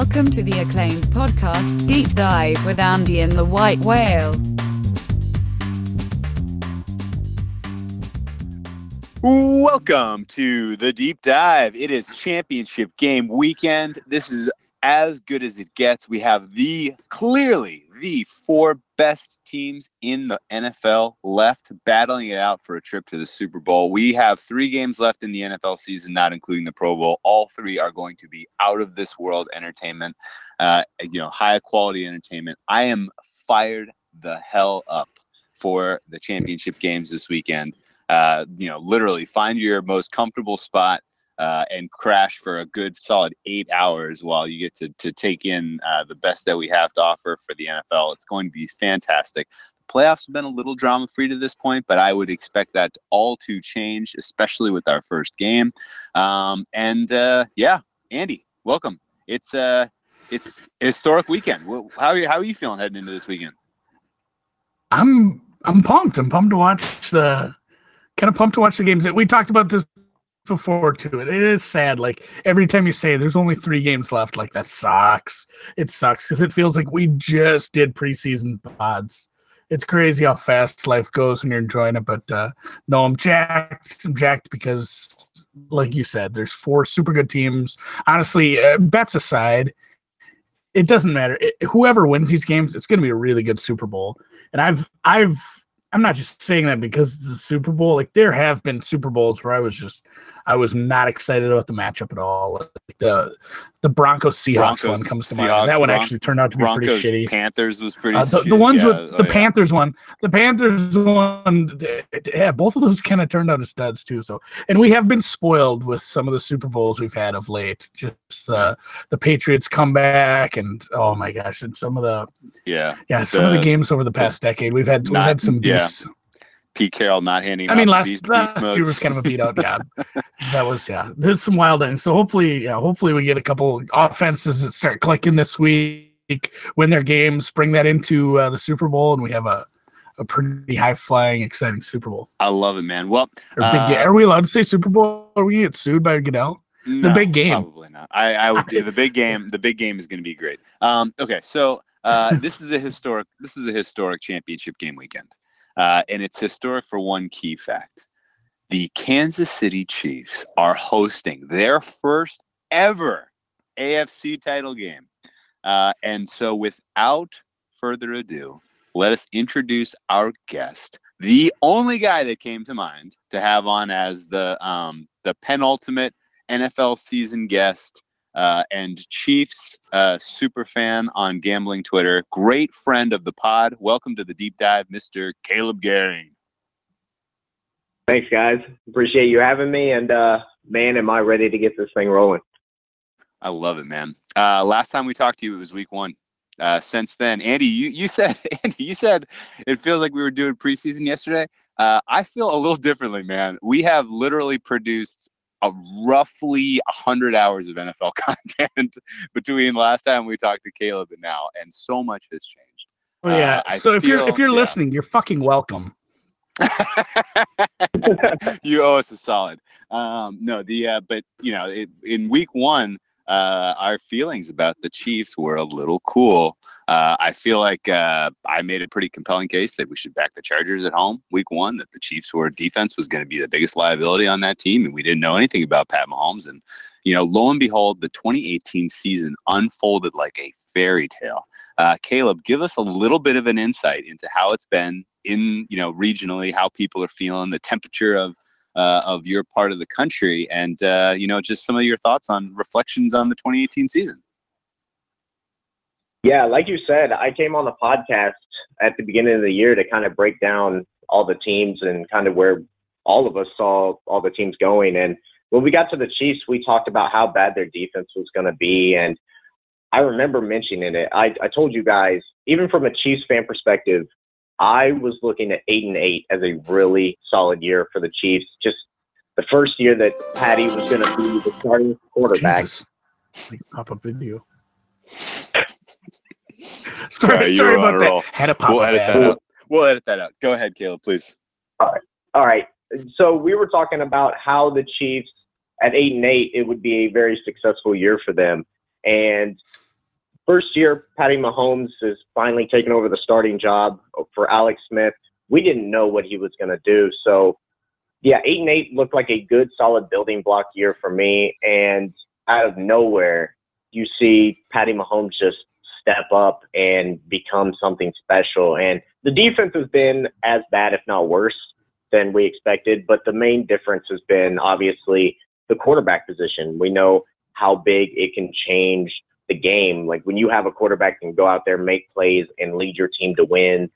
Welcome to the acclaimed podcast, Deep Dive with Andy and the White Whale. Welcome to the deep dive. It is championship game weekend. This is as good as it gets. We have the clearly the four best teams in the NFL left battling it out for a trip to the Super Bowl. We have three games left in the NFL season, not including the Pro Bowl. All three are going to be out of this world entertainment, uh, you know, high quality entertainment. I am fired the hell up for the championship games this weekend. Uh, you know, literally find your most comfortable spot uh, and crash for a good solid eight hours while you get to, to take in uh, the best that we have to offer for the NFL. It's going to be fantastic. The playoffs have been a little drama free to this point, but I would expect that all to change, especially with our first game. Um, and uh, yeah, Andy, welcome. It's uh, it's historic weekend. How are you, how are you feeling heading into this weekend? I'm I'm pumped. I'm pumped to watch the kind of pumped to watch the games. That we talked about this before to it. It is sad. Like every time you say there's only three games left, like that sucks. It sucks because it feels like we just did preseason pods. It's crazy how fast life goes when you're enjoying it. But uh, no, I'm jacked. I'm jacked because, like you said, there's four super good teams. Honestly, uh, bets aside, it doesn't matter. It, whoever wins these games, it's going to be a really good Super Bowl. And I've I've I'm not just saying that because it's a Super Bowl. Like there have been Super Bowls where I was just I was not excited about the matchup at all. Like the the Broncos Seahawks one comes to Seahawks, mind. That one Bron- actually turned out to be Broncos, pretty shitty. Panthers was pretty. Uh, the, the, ones yeah. with the oh, Panthers yeah. one, the Panthers one, yeah, both of those kind of turned out as studs too. So, and we have been spoiled with some of the Super Bowls we've had of late. Just uh, the Patriots come back, and oh my gosh, and some of the yeah, yeah, some of the games over the past the, decade we've had we've had some yeah. Pete Carroll not handing. I mean, last beast, last beast year was kind of a beat out. Yeah, that was yeah. There's some wild things. So hopefully, yeah, hopefully we get a couple offenses that start clicking this week, win their games, bring that into uh, the Super Bowl, and we have a a pretty high flying, exciting Super Bowl. I love it, man. Well, uh, are we allowed to say Super Bowl? Are we gonna get sued by Goodell? No, the big game. Probably not. I, I would. the big game. The big game is going to be great. Um, okay, so uh, this is a historic. This is a historic championship game weekend. Uh, and it's historic for one key fact. The Kansas City Chiefs are hosting their first ever AFC title game. Uh, and so, without further ado, let us introduce our guest, the only guy that came to mind to have on as the um, the penultimate NFL season guest uh, and Chiefs uh, super fan on gambling Twitter, great friend of the pod. Welcome to the deep dive, Mr. Caleb Garing. Thanks, guys. Appreciate you having me. And uh, man, am I ready to get this thing rolling? I love it, man. Uh, last time we talked to you, it was week one. Uh, since then, Andy, you, you said Andy, you said it feels like we were doing preseason yesterday. Uh, I feel a little differently, man. We have literally produced a roughly 100 hours of NFL content between last time we talked to Caleb and now, and so much has changed. Oh yeah. Uh, so if feel, you're if you're yeah. listening, you're fucking welcome. you owe us a solid. Um, no, the uh, but you know, it, in week one, uh, our feelings about the Chiefs were a little cool. Uh, I feel like uh, I made a pretty compelling case that we should back the Chargers at home week one, that the Chiefs' were defense was going to be the biggest liability on that team. And we didn't know anything about Pat Mahomes. And, you know, lo and behold, the 2018 season unfolded like a fairy tale. Uh, Caleb, give us a little bit of an insight into how it's been in, you know, regionally, how people are feeling, the temperature of uh, of your part of the country, and uh, you know, just some of your thoughts on reflections on the 2018 season. Yeah, like you said, I came on the podcast at the beginning of the year to kind of break down all the teams and kind of where all of us saw all the teams going. And when we got to the Chiefs, we talked about how bad their defense was going to be. And I remember mentioning it. I, I told you guys, even from a Chiefs fan perspective, I was looking at eight and eight as a really solid year for the Chiefs. Just the first year that Patty was going to be the starting quarterback. Jesus. Pop up video. sorry, sorry about that. Had a pop we'll edit that out. We'll edit that out. Go ahead, Caleb, please. All right. All right. So we were talking about how the Chiefs at eight and eight, it would be a very successful year for them. And first year, Patty Mahomes is finally taking over the starting job for Alex Smith. We didn't know what he was going to do. So, yeah, eight and eight looked like a good, solid building block year for me. And out of nowhere, you see Patty Mahomes just step up and become something special. And the defense has been as bad, if not worse, than we expected. But the main difference has been obviously the quarterback position. We know how big it can change the game. Like when you have a quarterback can go out there, make plays, and lead your team to win,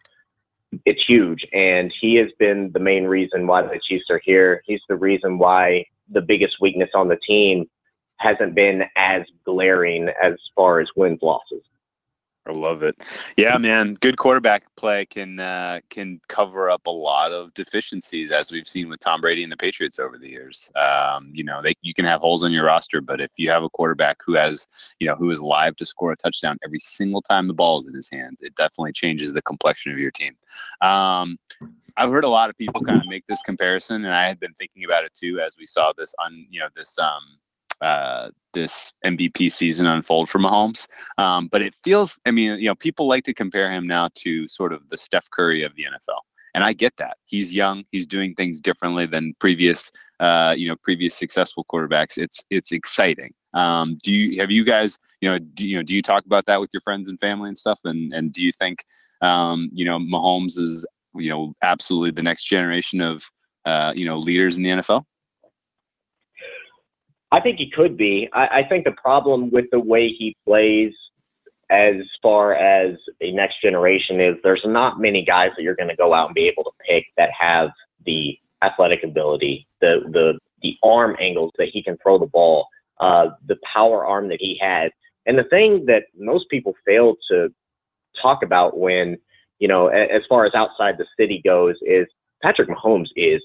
it's huge. And he has been the main reason why the Chiefs are here. He's the reason why the biggest weakness on the team hasn't been as glaring as far as wins losses. I love it. Yeah, man. Good quarterback play can uh, can cover up a lot of deficiencies, as we've seen with Tom Brady and the Patriots over the years. Um, you know, they, you can have holes in your roster, but if you have a quarterback who has, you know, who is live to score a touchdown every single time the ball is in his hands, it definitely changes the complexion of your team. Um, I've heard a lot of people kind of make this comparison, and I had been thinking about it too as we saw this on, you know, this um, uh, this MVP season unfold for Mahomes. Um, but it feels, I mean, you know, people like to compare him now to sort of the Steph Curry of the NFL. And I get that. He's young. He's doing things differently than previous, uh, you know, previous successful quarterbacks. It's it's exciting. Um, do you have you guys, you know, do you know, do you talk about that with your friends and family and stuff? And and do you think, um, you know, Mahomes is, you know, absolutely the next generation of, uh, you know, leaders in the NFL? I think he could be. I, I think the problem with the way he plays as far as a next generation is there's not many guys that you're going to go out and be able to pick that have the athletic ability, the the the arm angles that he can throw the ball, uh, the power arm that he has. And the thing that most people fail to talk about when, you know, as far as outside the city goes, is Patrick Mahomes is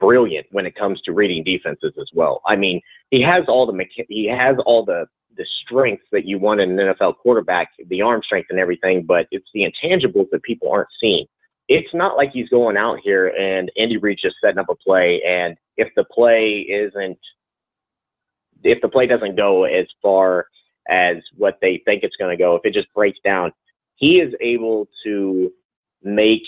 brilliant when it comes to reading defenses as well. I mean, he has all the he has all the the strengths that you want in an NFL quarterback, the arm strength and everything, but it's the intangibles that people aren't seeing. It's not like he's going out here and Andy Reid just setting up a play, and if the play isn't, if the play doesn't go as far as what they think it's going to go, if it just breaks down, he is able to make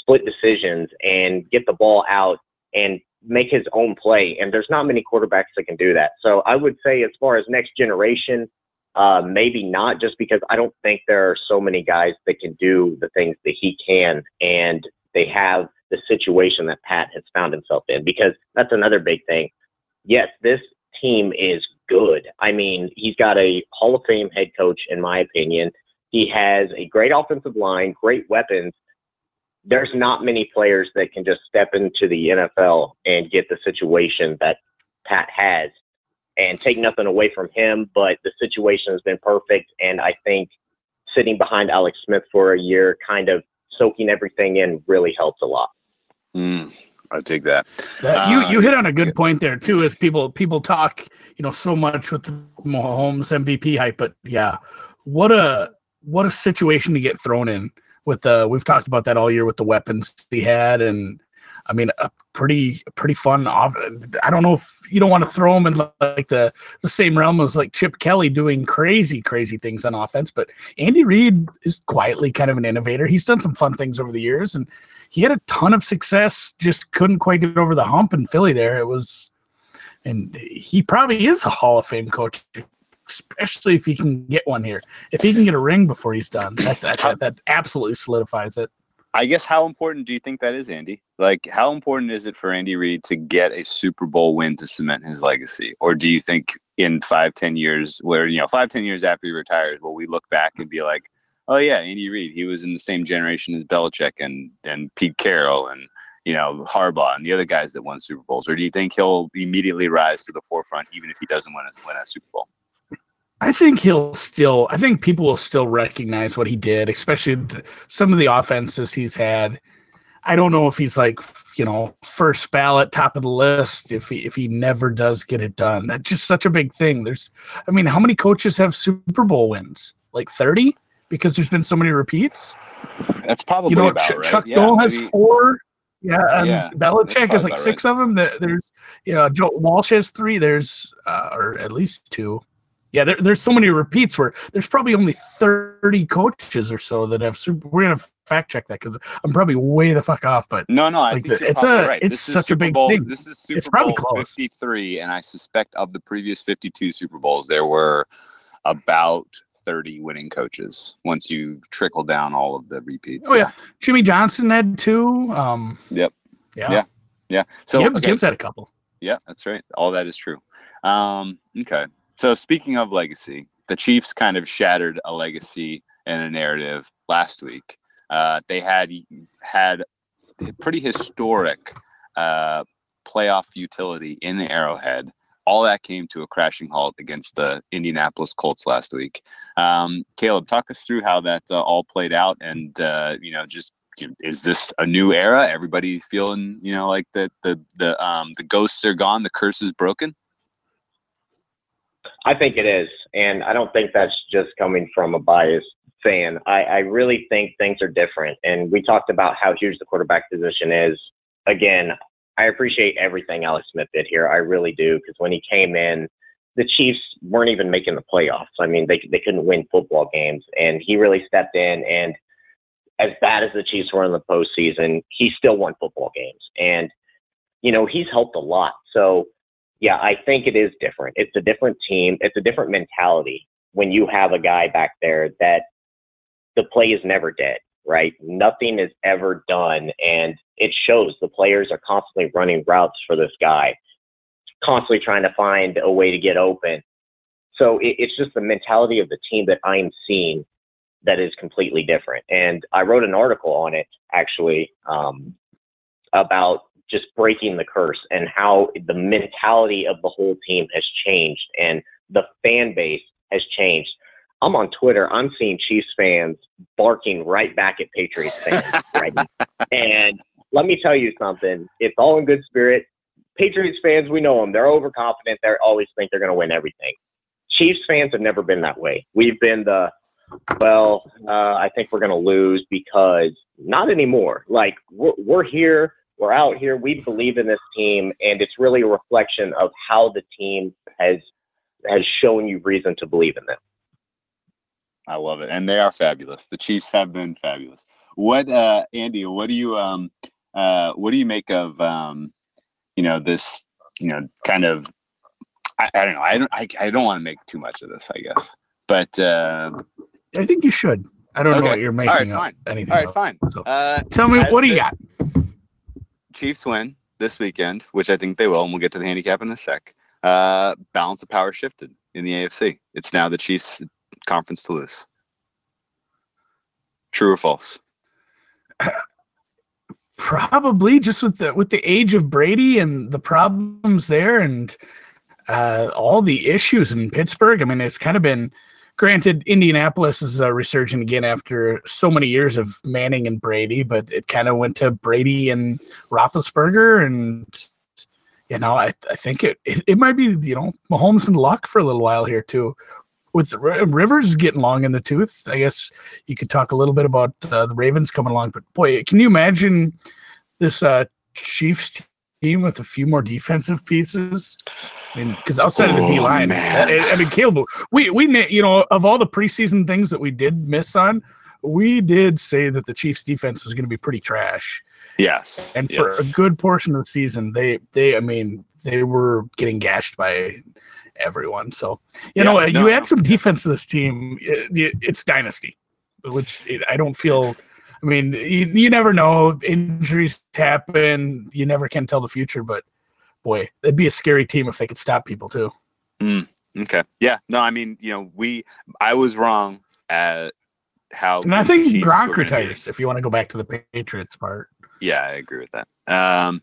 split decisions and get the ball out and make his own play. And there's not many quarterbacks that can do that. So I would say, as far as next generation, uh, maybe not, just because I don't think there are so many guys that can do the things that he can, and they have the situation that Pat has found himself in. Because that's another big thing. Yes, this team is good. I mean, he's got a Hall of Fame head coach, in my opinion. He has a great offensive line, great weapons, there's not many players that can just step into the NFL and get the situation that Pat has and take nothing away from him, but the situation has been perfect. And I think sitting behind Alex Smith for a year, kind of soaking everything in, really helps a lot. Mm, I take that. that you you uh, hit on a good point there too. As people people talk, you know, so much with the Mahomes MVP hype, but yeah, what a what a situation to get thrown in with the we've talked about that all year with the weapons he had and I mean a pretty pretty fun off I don't know if you don't want to throw him in like the the same realm as like Chip Kelly doing crazy crazy things on offense but Andy Reid is quietly kind of an innovator. He's done some fun things over the years and he had a ton of success just couldn't quite get over the hump in Philly there. It was and he probably is a Hall of Fame coach especially if he can get one here. If he can get a ring before he's done, that that, that, that absolutely solidifies it. I guess how important do you think that is, Andy? Like, how important is it for Andy Reid to get a Super Bowl win to cement his legacy? Or do you think in five, ten years, where you know, five, ten years after he retires, will we look back and be like, oh yeah, Andy Reid, he was in the same generation as Belichick and and Pete Carroll and you know Harbaugh and the other guys that won Super Bowls? Or do you think he'll immediately rise to the forefront even if he doesn't win a, win a Super Bowl? I think he'll still. I think people will still recognize what he did, especially the, some of the offenses he's had. I don't know if he's like you know first ballot, top of the list. If he if he never does get it done, that's just such a big thing. There's, I mean, how many coaches have Super Bowl wins? Like thirty, because there's been so many repeats. That's probably you know about Ch- right. Chuck yeah, has four. Yeah, and yeah, Belichick has like six right. of them. There's, you know, Joe Walsh has three. There's, uh, or at least two Yeah, there, there's so many repeats where there's probably only 30 coaches or so that have super. We're gonna fact check that because I'm probably way the fuck off. But No, no, I Like think the- it's a- right. it's This is such a Super big Bowl, thing. This is It's Super probably Bowl close. 53, and I suspect of the previous 52 Super Bowls, there were about 30 winning coaches once you trickle down all of the repeats. Oh, yeah. Jimmy Johnson had two. Um, Yep. Yeah. Yeah. Yeah. So Gibbs, okay, Gibbs had a couple. Yeah, that's right. All that is true. Um, okay. So speaking of legacy, the Chiefs kind of shattered a legacy and a narrative last week. Uh, they had had pretty historic uh, playoff utility in the Arrowhead. All that came to a crashing halt against the Indianapolis Colts last week. Um, Caleb, talk us through how that uh, all played out, and uh, you know, just is this a new era? Everybody feeling, you know, like the the the um the ghosts are gone, the curse is broken. I think it is, and I don't think that's just coming from a biased fan. I, I really think things are different, and we talked about how huge the quarterback position is. Again, I appreciate everything Alex Smith did here. I really do, because when he came in, the Chiefs weren't even making the playoffs. I mean, they they couldn't win football games, and he really stepped in. And as bad as the Chiefs were in the postseason, he still won football games, and you know he's helped a lot. So yeah, I think it is different. It's a different team. It's a different mentality when you have a guy back there that the play is never dead, right? Nothing is ever done. And it shows the players are constantly running routes for this guy, constantly trying to find a way to get open. So it, it's just the mentality of the team that I'm seeing that is completely different. And I wrote an article on it actually um, about just breaking the curse and how the mentality of the whole team has changed and the fan base has changed. I'm on Twitter. I'm seeing Chiefs fans barking right back at Patriots fans, right? And let me tell you something. It's all in good spirit. Patriots fans, we know them. They're overconfident. They always think they're going to win everything. Chiefs fans have never been that way. We've been the, well, uh, I think we're going to lose because not anymore. Like we're, we're here we're out here. We believe in this team, and it's really a reflection of how the team has has shown you reason to believe in them. I love it, and they are fabulous. The Chiefs have been fabulous. What, uh, Andy? What do you um, uh, what do you make of um, you know this, you know, kind of? I, I don't know. I don't. I, I don't want to make too much of this. I guess, but uh, I think you should. I don't Okay. know what you're making all right, fine. anything. All right, of. fine. So, Uh, tell me as what do you the- got? Chiefs win this weekend, which I think they will, and we'll get to the handicap in a sec. Uh, balance of power shifted in the AFC. It's now the Chiefs' conference to lose. True or false? Probably just with the with the age of Brady and the problems there and uh, all the issues in Pittsburgh. I mean, it's kind of been granted. Indianapolis is uh, resurging again after so many years of Manning and Brady, but it kind of went to Brady and Roethlisberger, and you know, I I think it it, it might be you know Mahomes and Luck for a little while here too. With Rivers getting long in the tooth, I guess you could talk a little bit about uh, the Ravens coming along. But boy, can you imagine this uh, Chiefs team with a few more defensive pieces? I mean, because outside of the Oh, D line. I, I mean, Caleb, we we you know of all the preseason things that we did miss on, we did say that the Chiefs defense was going to be pretty trash, Yes. and for yes. a good portion of the season, they they I mean they were getting gashed by everyone. So you Yeah, know no, you add some defense to this team, it, it- it's dynasty, which it, I don't feel. I mean, you, you never know. Injuries happen. You never can tell the future, but boy, it'd be a scary team if they could stop people too. Okay. Yeah. No, I mean, you know, we I was wrong at how And I think Gronk were gonna be. retires if you want to go back to the Patriots part. Yeah, I agree with that. Um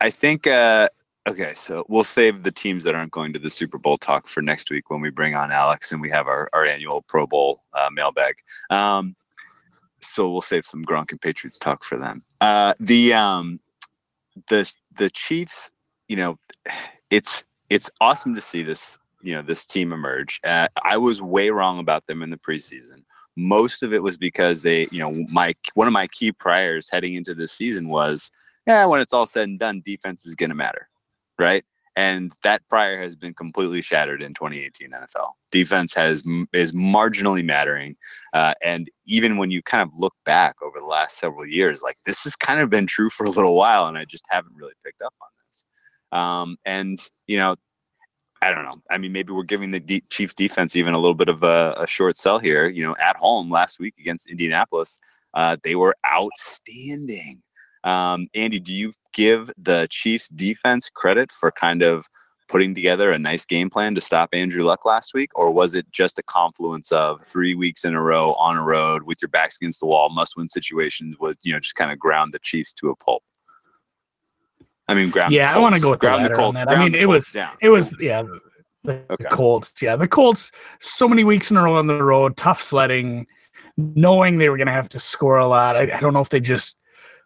I think uh okay, so we'll save the teams that aren't going to the Super Bowl talk for next week when we bring on Alex and we have our, our annual Pro Bowl uh, mailbag. Um so we'll save some Gronk and Patriots talk for them. Uh the um the the Chiefs, you know, it's it's awesome to see this you know this team emerge. Uh, I was way wrong about them in the preseason. Most of it was because they, you know, my one of my key priors heading into this season was, yeah, when it's all said and done, defense is going to matter, right? And that prior has been completely shattered in 2018 NFL. Defense has is marginally mattering, uh, and even when you kind of look back over the last several years, like this has kind of been true for a little while, and I just haven't really picked up on this. Um, and you know, I don't know. I mean, maybe we're giving the de- Chiefs defense even a little bit of a, a, short sell here. You know, at home last week against Indianapolis, uh, they were outstanding. Um, Andy, do you give the Chiefs defense credit for kind of putting together a nice game plan to stop Andrew Luck last week, or was it just a confluence of three weeks in a row on a road with your backs against the wall, must-win situations with you know just kind of ground the Chiefs to a pulp? I mean, ground. Yeah, I want to go with ground the, the Colts. I mean, it was down. it was yeah. The, okay. Colts, yeah, the Colts. So many weeks in a row on the road, tough sledding, knowing they were going to have to score a lot. I, I don't know if they just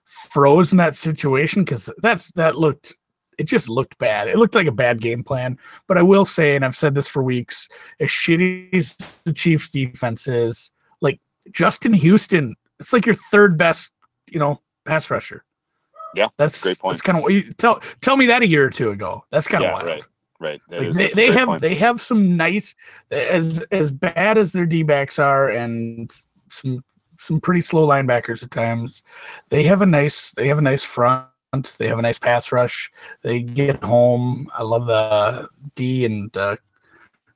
froze in that situation because that's that looked it just looked bad. It looked like a bad game plan. But I will say, and I've said this for weeks, as shitty as the Chiefs defense is, like Justin Houston, it's like your third best, you know, pass rusher. Yeah, that's great point. That's kind of what you tell tell me that a year or two ago. That's kind of yeah, wild. Right. Right. Like is, they, they have point. they have some nice as as bad as their D backs are and some some pretty slow linebackers at times. They have a nice they have a nice front. They have a nice pass rush. They get home. I love the D and uh,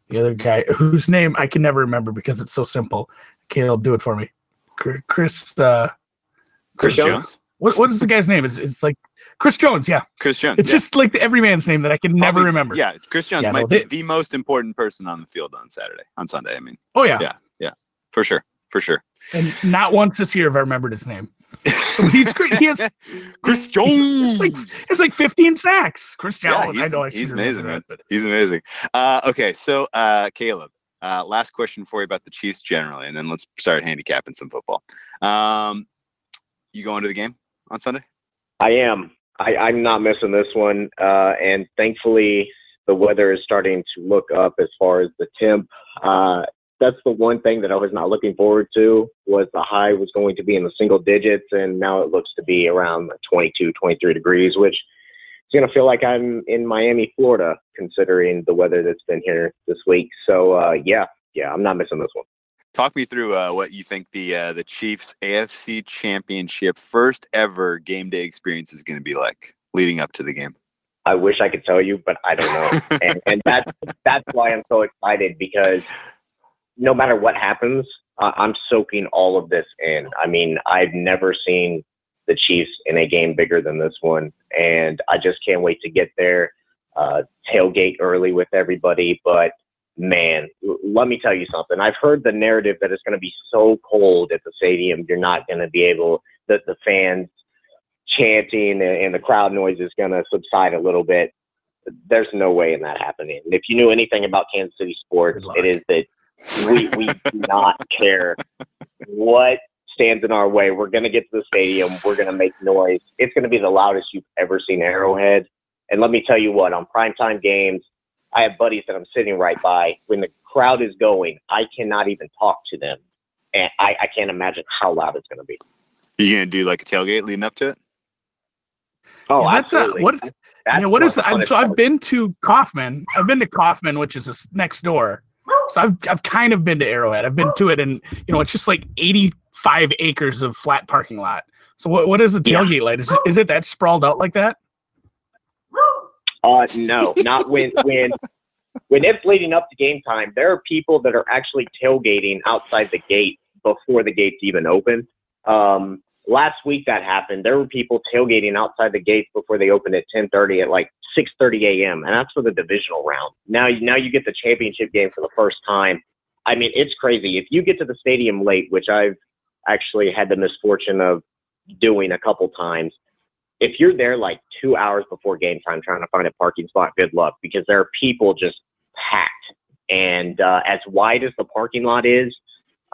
the other guy whose name I can never remember because it's so simple. Caleb, do it for me. Chris. Uh, Chris, Chris Jones. What what is the guy's name? It's it's like Chris Jones. Yeah, Chris Jones. It's yeah. just like the every man's name that I can Probably, never remember. Yeah, Chris Jones yeah, might no, they, be the most important person on the field on Saturday, on Sunday. I mean. Oh yeah. Yeah, yeah, for sure, for sure. And not once this year have I remembered his name. he's great. He has Chris Jones. It's like, it's like 15 sacks. Chris Jones. Yeah, I know. I he's amazing, man. But. He's amazing. Uh, okay, so uh, Caleb, uh, last question for you about the Chiefs generally, and then let's start handicapping some football. Um, you going to the game on Sunday? I am. I, I'm not missing this one, uh, and thankfully the weather is starting to look up as far as the temp. Uh, that's the one thing that I was not looking forward to was the high was going to be in the single digits and now it looks to be around 22, 23 degrees, which is going to feel like I'm in Miami, Florida, considering the weather that's been here this week. So uh, yeah, yeah, I'm not missing this one. Talk me through uh, what you think the uh, the Chiefs AFC Championship first ever game day experience is going to be like leading up to the game. I wish I could tell you, but I don't know, and and that's that's why I'm so excited because no matter what happens, uh, I'm soaking all of this in. I mean, I've never seen the Chiefs in a game bigger than this one, and I just can't wait to get there. Uh, tailgate early with everybody, but man, let me tell you something. I've heard the narrative that it's going to be so cold at the stadium, you're not going to be able that the fans chanting and the crowd noise is going to subside a little bit. There's no way in that happening. If you knew anything about Kansas City sports, it is that we we do not care what stands in our way. We're going to get to the stadium. We're going to make noise. It's going to be the loudest you've ever seen Arrowhead. And let me tell you what, on primetime games, I have buddies that I'm sitting right by. When the crowd is going, I cannot even talk to them. And I, I can't imagine how loud it's going to be. Are you going to do like a tailgate leading up to it? Oh, yeah, absolutely. A, what is, that's yeah, what is, so I've been to Kauffman. I've been to Kauffman, which is next door. So I've I've kind of been to Arrowhead. I've been to it, and you know it's just like 85 acres of flat parking lot. So what what is the tailgate yeah. like? Is, is it that sprawled out like that? Uh, no, not when when when it's leading up to game time. There are people that are actually tailgating outside the gate before the gates even open. Um, last week that happened. There were people tailgating outside the gates before they opened at 10:30 at like 6:30 a.m. and that's for the divisional round. Now, now you get the championship game for the first time. I mean, it's crazy. If you get to the stadium late, which I've actually had the misfortune of doing a couple times, if you're there like two hours before game time trying to find a parking spot, good luck because there are people just packed. And uh, as wide as the parking lot is,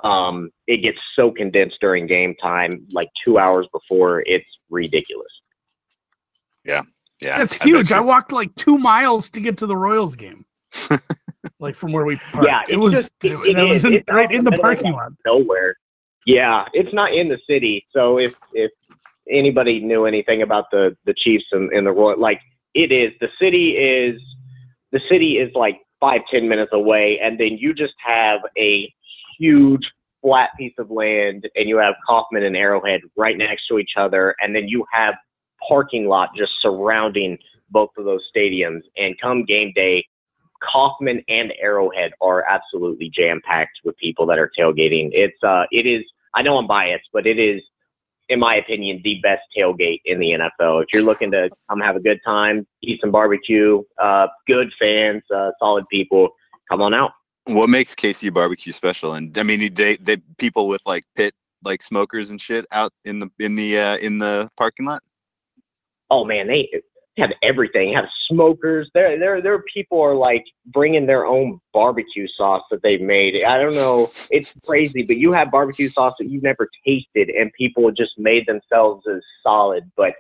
um, it gets so condensed during game time, like two hours before, it's ridiculous. Yeah, yeah, that's huge. I, I walked like two miles to get to the Royals game, like from where we parked. Yeah, it was just, it, it, it was in, right in the parking lot. Nowhere. Yeah, it's not in the city. So if if anybody knew anything about the the Chiefs and, and the Royal, like it is. The city is the city is like five ten minutes away, and then you just have a huge flat piece of land, and you have Kauffman and Arrowhead right next to each other, and then you have parking lot just surrounding both of those stadiums. And come game day, Kauffman and Arrowhead are absolutely jam packed with people that are tailgating. It's uh, it is. I know I'm biased, but it is, in my opinion, the best tailgate in the NFL. If you're looking to come have a good time, eat some barbecue, uh, good fans, uh, solid people, come on out. What makes KC barbecue special? And I mean, they they people with like pit like smokers and shit out in the in the uh, in the parking lot. Oh man, they have everything. They Have smokers. There, there, there. People are like bringing their own barbecue sauce that they've made. I don't know. It's crazy, but you have barbecue sauce that you've never tasted, and people just made themselves as solid. But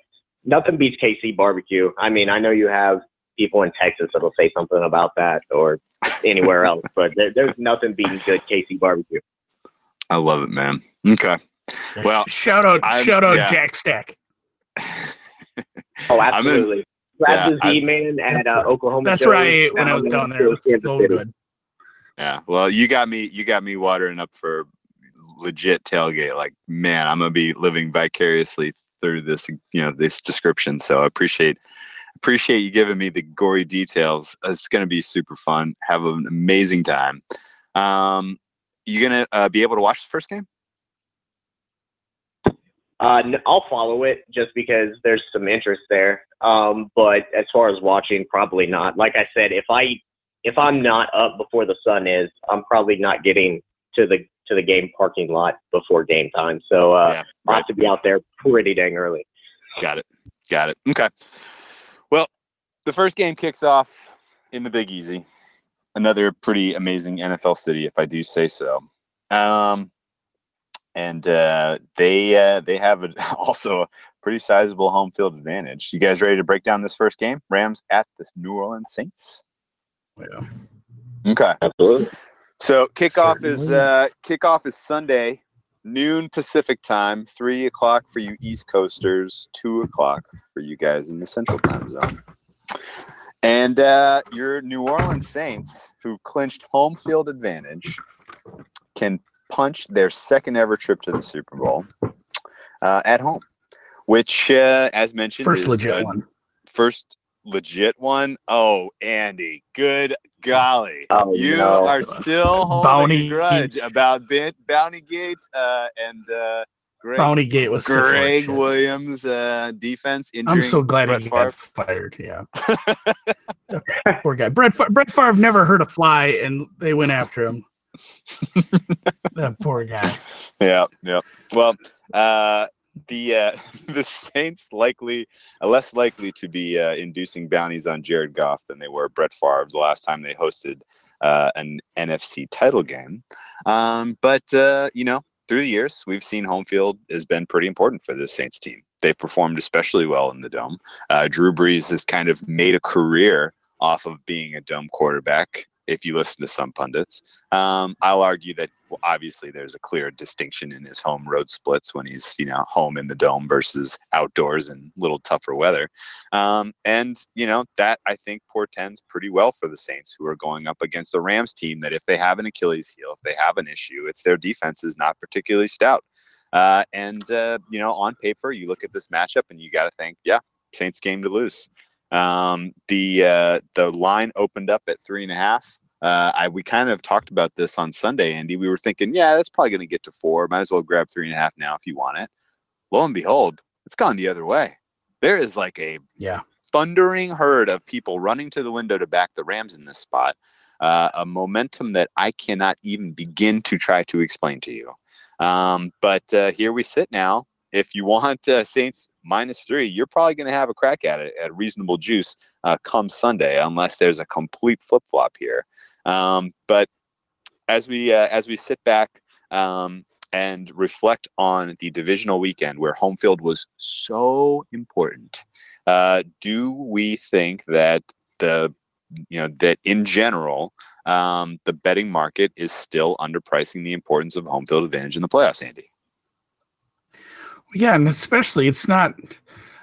nothing beats KC barbecue. I mean, I know you have people in Texas that'll say something about that, or anywhere else, but there, there's nothing beating good KC barbecue. I love it, man. Okay. Well, shout out, I'm- shout out, yeah. Jack Stack. Oh, absolutely. Grab yeah, the Z man at uh, Oklahoma. That's Joe's, where I ate when I was down there. It was so City. good. Yeah. Well, you got me. You got me watering up for legit tailgate. Like, man, I'm gonna be living vicariously through this. You know, this description. So I appreciate appreciate you giving me the gory details. It's gonna be super fun. Have an amazing time. Um, you gonna uh, be able to watch the first game? Uh, I'll follow it just because there's some interest there. Um, but as far as watching, probably not. Like I said, if I if I'm not up before the sun is, I'm probably not getting to the to the game parking lot before game time. So uh, yeah. I'll have to be out there pretty dang early. Got it. Got it. Okay. Well, the first game kicks off in the Big Easy. Another pretty amazing NFL city, if I do say so. Um, and uh, they uh, they have a, also a pretty sizable home field advantage. You guys ready to break down this first game? Rams at the New Orleans Saints. Yeah. Okay. Absolutely. So kickoff is uh, kickoff is Sunday, noon Pacific time, three o'clock for you East Coasters, two o'clock for you guys in the Central Time Zone. And uh, your New Orleans Saints, who clinched home field advantage, can punch their second ever trip to the Super Bowl uh, at home, which, uh, as mentioned, First is legit a- one. first legit one. Oh, Andy, good golly. Oh, you no. are still holding Bounty a grudge about Bit Bounty Gate uh, and uh, Gregg, Bounty Gate was such Gregg. Williams uh, defense injuring I'm so glad Brett he Favre. got fired. Yeah. Poor guy. Brett, Fa- Brett Favre never hurt a fly, and they went after him. that poor guy. Yeah, yeah. Well, uh, the uh, the Saints likely uh, less likely to be uh, inducing bounties on Jared Goff than they were Brett Favre the last time they hosted uh, an NFC title game. Um, but uh, you know, through the years, we've seen home field has been pretty important for this Saints team. They've performed especially well in the dome. Uh, Drew Brees has kind of made a career off of being a dome quarterback. If you listen to some pundits, um, I'll argue that well, obviously there's a clear distinction in his home road splits when he's you know home in the dome versus outdoors in little tougher weather. Um, and you know that i think portends pretty well for the saints who are going up against the rams team that if they have an achilles heel if they have an issue it's their defense is not particularly stout. Uh, and uh, you know on paper you look at this matchup and you got to think yeah saints game to lose um, the uh, the line opened up at three and a half uh, I we kind of talked about this on Sunday, Andy. We were thinking, yeah, that's probably going to get to four. Might as well grab three and a half now if you want it. Lo and behold, it's gone the other way. There is like a Yeah. thundering herd of people running to the window to back the Rams in this spot. Uh, a momentum that I cannot even begin to try to explain to you. Um, but uh, here we sit now. If you want uh, Saints minus three, you're probably going to have a crack at it at reasonable juice uh, come Sunday, unless there's a complete flip flop here. Um, but as we uh, as we sit back um, and reflect on the divisional weekend where home field was so important, uh, do we think that the you know that in general um, the betting market is still underpricing the importance of home field advantage in the playoffs, Andy? Yeah, and especially it's not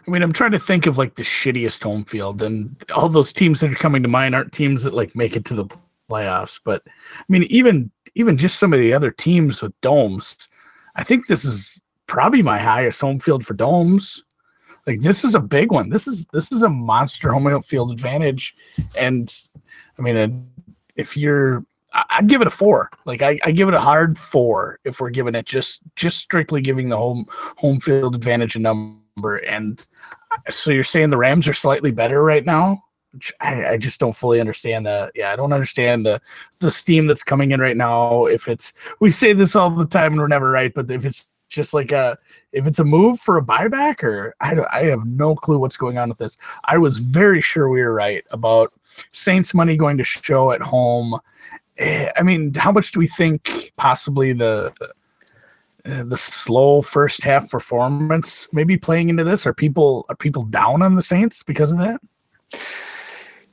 I mean, I'm trying to think of like the shittiest home field, and all those teams that are coming to mind aren't teams that like make it to the playoffs. But I mean, even even just some of the other teams with domes, I think this is probably my highest home field for domes. Like this is a big one. This is this is a monster home field advantage, and I mean, if you're, I'd give it a four. Like I, I give it a hard four if we're giving it just just strictly giving the home home field advantage a number. And uh, so you're saying the Rams are slightly better right now? I, I, just don't fully understand that. Yeah, I don't understand the the steam that's coming in right now. If it's we say this all the time and we're never right, but if it's just like a if it's a move for a buyback or I don't, I have no clue what's going on with this. I was very sure we were right about Saints money going to show at home. I mean, how much do we think possibly the the slow first half performance maybe playing into this? Are people are people down on the Saints because of that?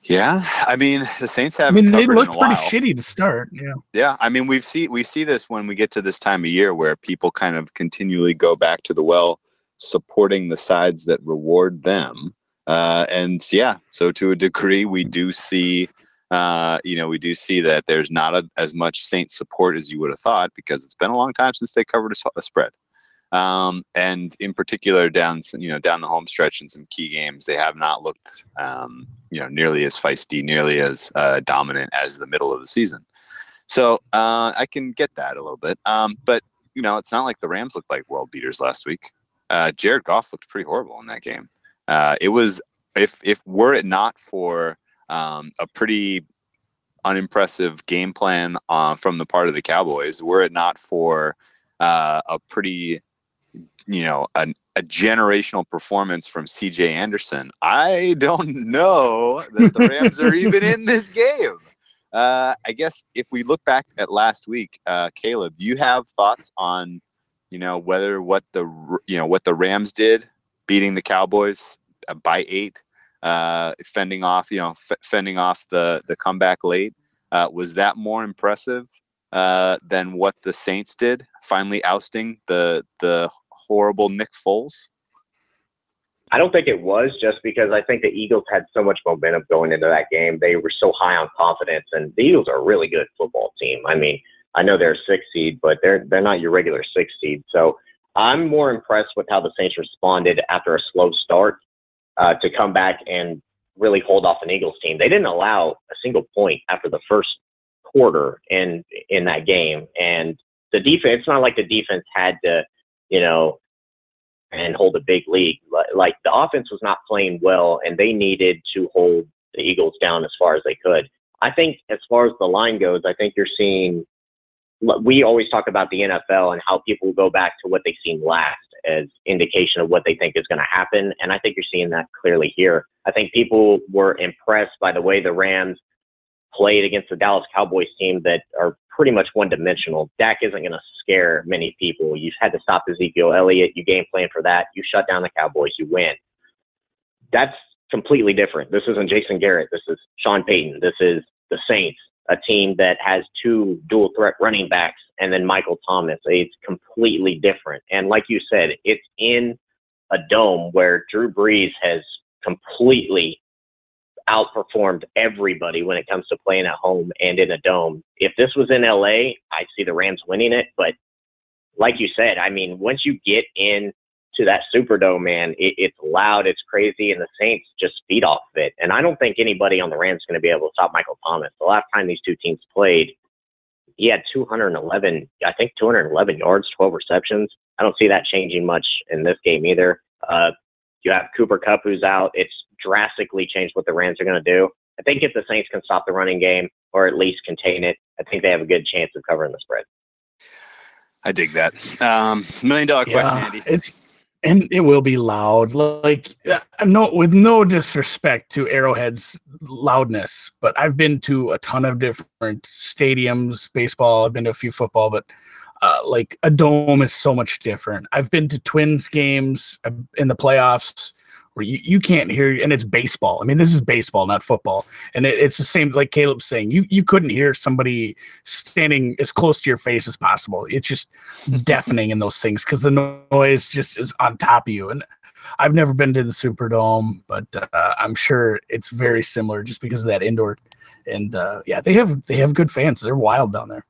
Yeah, I mean the Saints have. I mean, they look pretty shitty to start. Yeah. Yeah, I mean we see we see this when we get to this time of year where people kind of continually go back to the well, supporting the sides that reward them. Uh, and yeah, so to a degree, we do see, uh, you know, we do see that there's not a, as much Saint support as you would have thought because it's been a long time since they covered a, a spread. Um, and in particular, down you know down the home stretch in some key games, they have not looked um, you know nearly as feisty, nearly as uh, dominant as the middle of the season. So uh, I can get that a little bit, um, but you know it's not like the Rams looked like world beaters last week. Uh, Jared Goff looked pretty horrible in that game. Uh, it was if if were it not for um, a pretty unimpressive game plan uh, from the part of the Cowboys, were it not for uh, a pretty you know, an, a generational performance from CJ Anderson, I don't know that the Rams are even in this game. Uh, I guess if we look back at last week, uh, Caleb, you have thoughts on, you know, whether what the you know what the Rams did, beating the Cowboys uh, by eight, uh, fending off you know f- fending off the the comeback late, uh, was that more impressive uh, than what the Saints did, finally ousting the the horrible Nick Foles? I don't think it was just because I think the Eagles had so much momentum going into that game. They were so high on confidence, and the Eagles are a really good football team. I mean, I know they're a six seed, but they're they're not your regular six seed. So I'm more impressed with how the Saints responded after a slow start uh, to come back and really hold off an Eagles team. They didn't allow a single point after the first quarter in in that game, and the defense. It's not like the defense had to you know, and hold a big lead. Like the offense was not playing well, and they needed to hold the Eagles down as far as they could. I think as far as the line goes, I think you're seeing. We always talk about the NFL and how people go back to what they've seen last as indication of what they think is going to happen, and I think you're seeing that clearly here. I think people were impressed by the way the Rams played against the Dallas Cowboys team that are pretty much one dimensional. Dak isn't going to scare many people. You've had to stop Ezekiel Elliott. You game plan for that. You shut down the Cowboys. You win. That's completely different. This isn't Jason Garrett. This is Sean Payton. This is the Saints, a team that has two dual threat running backs and then Michael Thomas. It's completely different. And like you said, it's in a dome where Drew Brees has completely outperformed everybody when it comes to playing at home and in a dome. If this was in LA, I see the Rams winning it. But like you said, I mean, once you get in to that Superdome, man, it, it's loud, it's crazy, and the Saints just feed off of it. And I don't think anybody on the Rams is going to be able to stop Michael Thomas. The last time these two teams played, he had 211, I think 211 yards, 12 receptions. I don't see that changing much in this game either. Uh, you have Cooper Kupp who's out. It's drastically changed what the Rams are going to do. I think if the Saints can stop the running game or at least contain it, I think they have a good chance of covering the spread. I dig that. Um, million dollar yeah, question, Andy. It's and it will be loud. Like uh, no, with no disrespect to Arrowhead's loudness, but I've been to a ton of different stadiums, baseball. I've been to a few football, but uh, like a dome is so much different. I've been to Twins games uh, in the playoffs where you, you can't hear and it's baseball. I mean, this is baseball, not football. And it, it's the same like Caleb's saying. You you couldn't hear somebody standing as close to your face as possible. It's just deafening in those things because the noise just is on top of you. And I've never been to the Superdome, but uh, I'm sure it's very similar just because of that indoor. And uh, yeah, they have they have good fans. They're wild down there.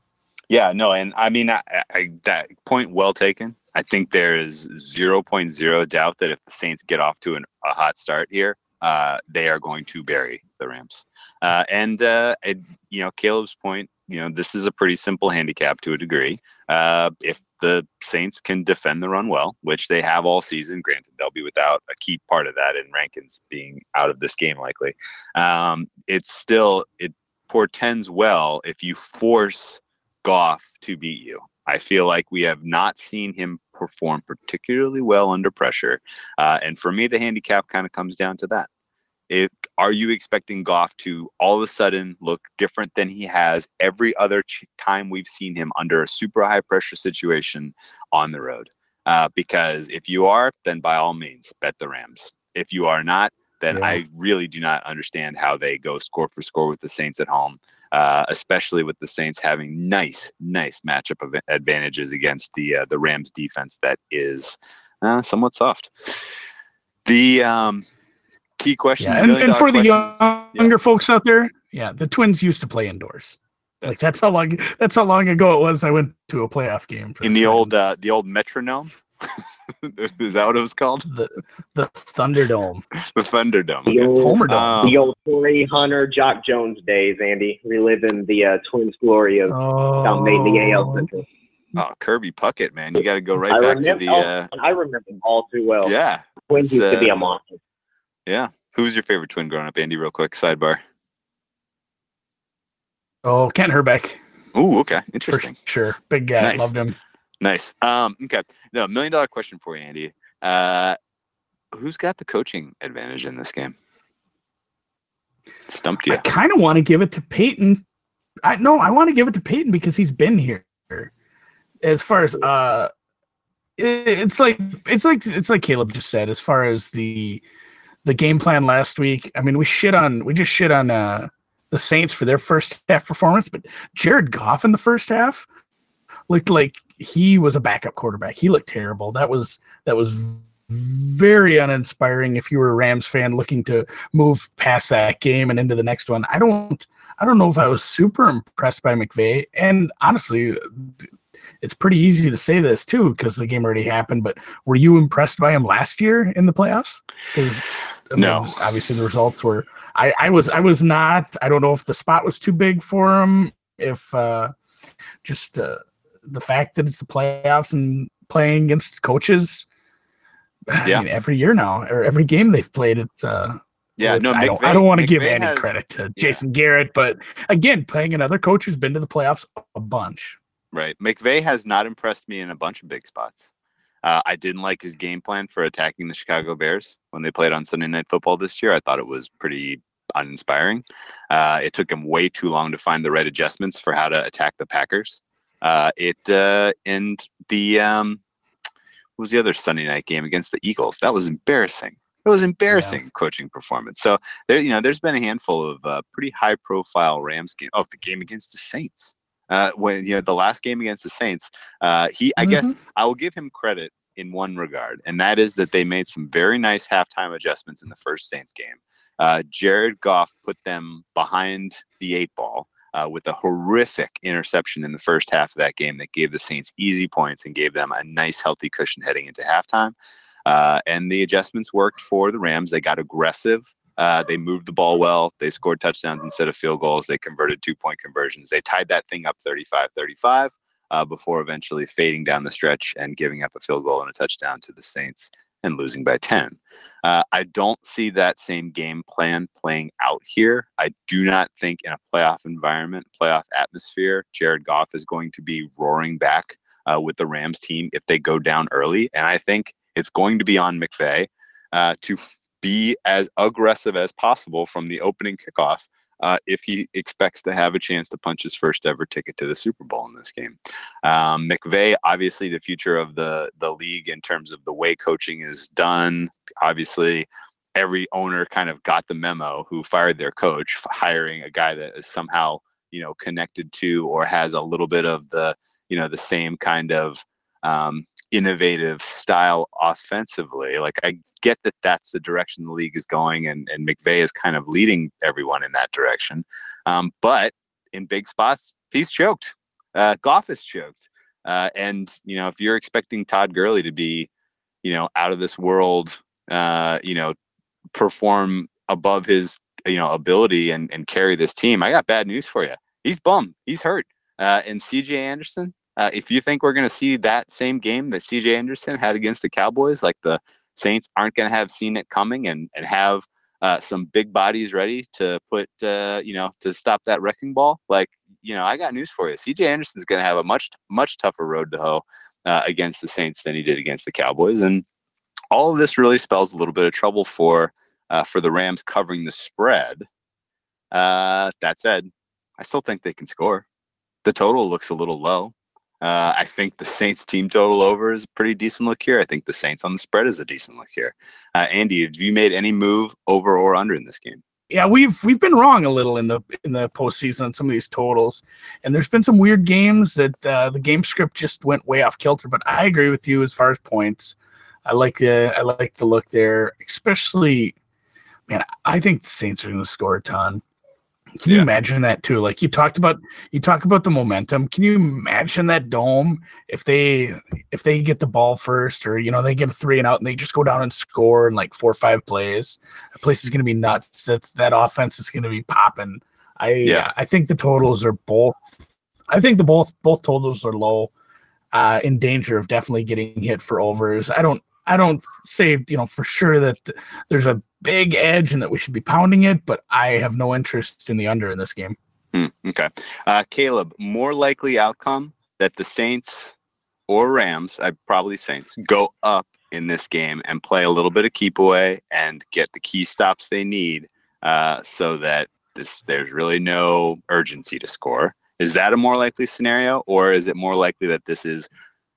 Yeah, no, and I mean I, I, that point well taken. I think there is 0.0 doubt that if the Saints get off to an, a hot start here, uh, they are going to bury the Rams. Uh, and uh, it, you know, Caleb's point, you know, this is a pretty simple handicap to a degree. Uh, if the Saints can defend the run well, which they have all season, granted they'll be without a key part of that in Rankins being out of this game likely. Um, it's still it portends well if you force Goff to beat you. I feel like we have not seen him perform particularly well under pressure. Uh, and for me, the handicap kind of comes down to that. It, are you expecting Goff to all of a sudden look different than he has every other ch- time we've seen him under a super high pressure situation on the road? Uh, because if you are, then by all means, bet the Rams. If you are not, then yeah. I really do not understand how they go score for score with the Saints at home uh, especially with the Saints having nice, nice matchup advantages against the uh, the Rams defense that is uh, somewhat soft. The um, key question, yeah, and, and, for question, the younger yeah. folks out there, yeah, the Twins used to play indoors. That's like that's how long that's how long ago it was. I went to a playoff game in the, the old uh, the old metronome. Is that what it was called? The the Thunderdome. the Thunderdome. The old, Homerdome. Um, the old Torii Hunter, Jacque Jones days, Andy. Reliving the uh, Twins' glory of oh. dominating the AL Central. Oh, Kirby Puckett, man. You got to go right I back remember, to the. Uh, I remember them all too well. Yeah. Twins used uh, to be a monster. Yeah. Who was your favorite twin growing up, Andy? Real quick, sidebar. Oh, Kent Hrbek. Oh, okay. Interesting. For sure. Big guy. Nice. Loved him. Nice. Um, okay. No, million dollar question for you, Andy. Uh, who's got the coaching advantage in this game? Stumped you. I kind of want to give it to Payton. I no, I want to give it to Payton because he's been here. As far as uh, it, it's like it's like it's like Caleb just said. As far as the the game plan last week, I mean, we shit on we just shit on uh the Saints for their first half performance, but Jared Goff in the first half looked like he was a backup quarterback. He looked terrible. That was that was very uninspiring if you were a Rams fan looking to move past that game and into the next one. I don't I don't know if I was super impressed by McVay. And honestly, it's pretty easy to say this too because the game already happened. But were you impressed by him last year in the playoffs? Because no, mean, obviously the results were. I, I was I was not. I don't know if the spot was too big for him. If uh, just uh, the fact that it's the playoffs and playing against coaches. Yeah. I mean, every year now, or every game they've played, it's uh, yeah, no, I don't, I don't want to give any has, credit to Jason yeah. Garrett, but again, playing another coach who's been to the playoffs a bunch. Right. McVay has not impressed me in a bunch of big spots. Uh, I didn't like his game plan for attacking the Chicago Bears when they played on Sunday Night Football this year. I thought it was pretty uninspiring. Uh, it took him way too long to find the right adjustments for how to attack the Packers. Uh, it uh, and the um, what was the other Sunday night game against the Eagles? That was embarrassing. It was embarrassing yeah. coaching performance. So there, you know, there's been a handful of uh, pretty high profile Rams game. Oh, the game against the Saints. Uh, when you know the last game against the Saints, uh, he I mm-hmm. guess I will give him credit in one regard, and that is that they made some very nice halftime adjustments in the first Saints game. Uh, Jared Goff put them behind the eight ball uh, with a horrific interception in the first half of that game that gave the Saints easy points and gave them a nice, healthy cushion heading into halftime. Uh, and the adjustments worked for the Rams. They got aggressive. Uh, they moved the ball well. They scored touchdowns instead of field goals. They converted two point conversions. They tied that thing up 35 35 uh, before eventually fading down the stretch and giving up a field goal and a touchdown to the Saints and losing by 10. Uh, I don't see that same game plan playing out here. I do not think in a playoff environment, playoff atmosphere, Jared Goff is going to be roaring back uh, with the Rams team if they go down early. And I think it's going to be on McVay uh, to f- be as aggressive as possible from the opening kickoff uh, if he expects to have a chance to punch his first ever ticket to the Super Bowl in this game. Um, McVay, obviously, the future of the the league in terms of the way coaching is done. Obviously, every owner kind of got the memo who fired their coach, hiring a guy that is somehow you know connected to or has a little bit of the you know the same kind of um, innovative style offensively. Like I get that that's the direction the league is going, and and McVay is kind of leading everyone in that direction. Um, but in big spots, he's choked. Uh, Goff is choked. Uh, and you know, if you're expecting Todd Gurley to be, you know, out of this world, uh, you know, perform above his you know ability and and carry this team, I got bad news for you. He's bum. He's hurt. Uh, and C.J. Anderson, uh, if you think we're going to see that same game that C.J. Anderson had against the Cowboys, like the Saints aren't going to have seen it coming and and have uh, some big bodies ready to put uh, you know to stop that wrecking ball, like you know, I got news for you. C.J. Anderson's going to have a much much tougher road to hoe uh, against the Saints than he did against the Cowboys, and all of this really spells a little bit of trouble for uh, for the Rams covering the spread. Uh, that said, I still think they can score. The total looks a little low. Uh, I think the Saints team total over is a pretty decent look here. I think the Saints on the spread is a decent look here. Uh, Andy, have you made any move over or under in this game? Yeah, we've we've been wrong a little in the in the postseason on some of these totals, and there's been some weird games that uh, the game script just went way off kilter. But I agree with you as far as points. I like the I like the look there, especially man. I think the Saints are going to score a ton. Can you imagine that too? Like you talked about, you talk about the momentum. Can you imagine that dome if they if they get the ball first, or you know they get a three and out, and they just go down and score in like four or five plays? The place is going to be nuts. That that offense is going to be popping. I yeah. I think the totals are both. I think the both both totals are low, uh, in danger of definitely getting hit for overs. I don't I don't say you know for sure that there's a big edge and that we should be pounding it, but I have no interest in the under in this game. Hmm, okay, uh, Caleb, more likely outcome that the Saints or Rams, I probably Saints, go up in this game and play a little bit of keep away and get the key stops they need, uh, so that this there's really no urgency to score. Is that a more likely scenario, or is it more likely that this is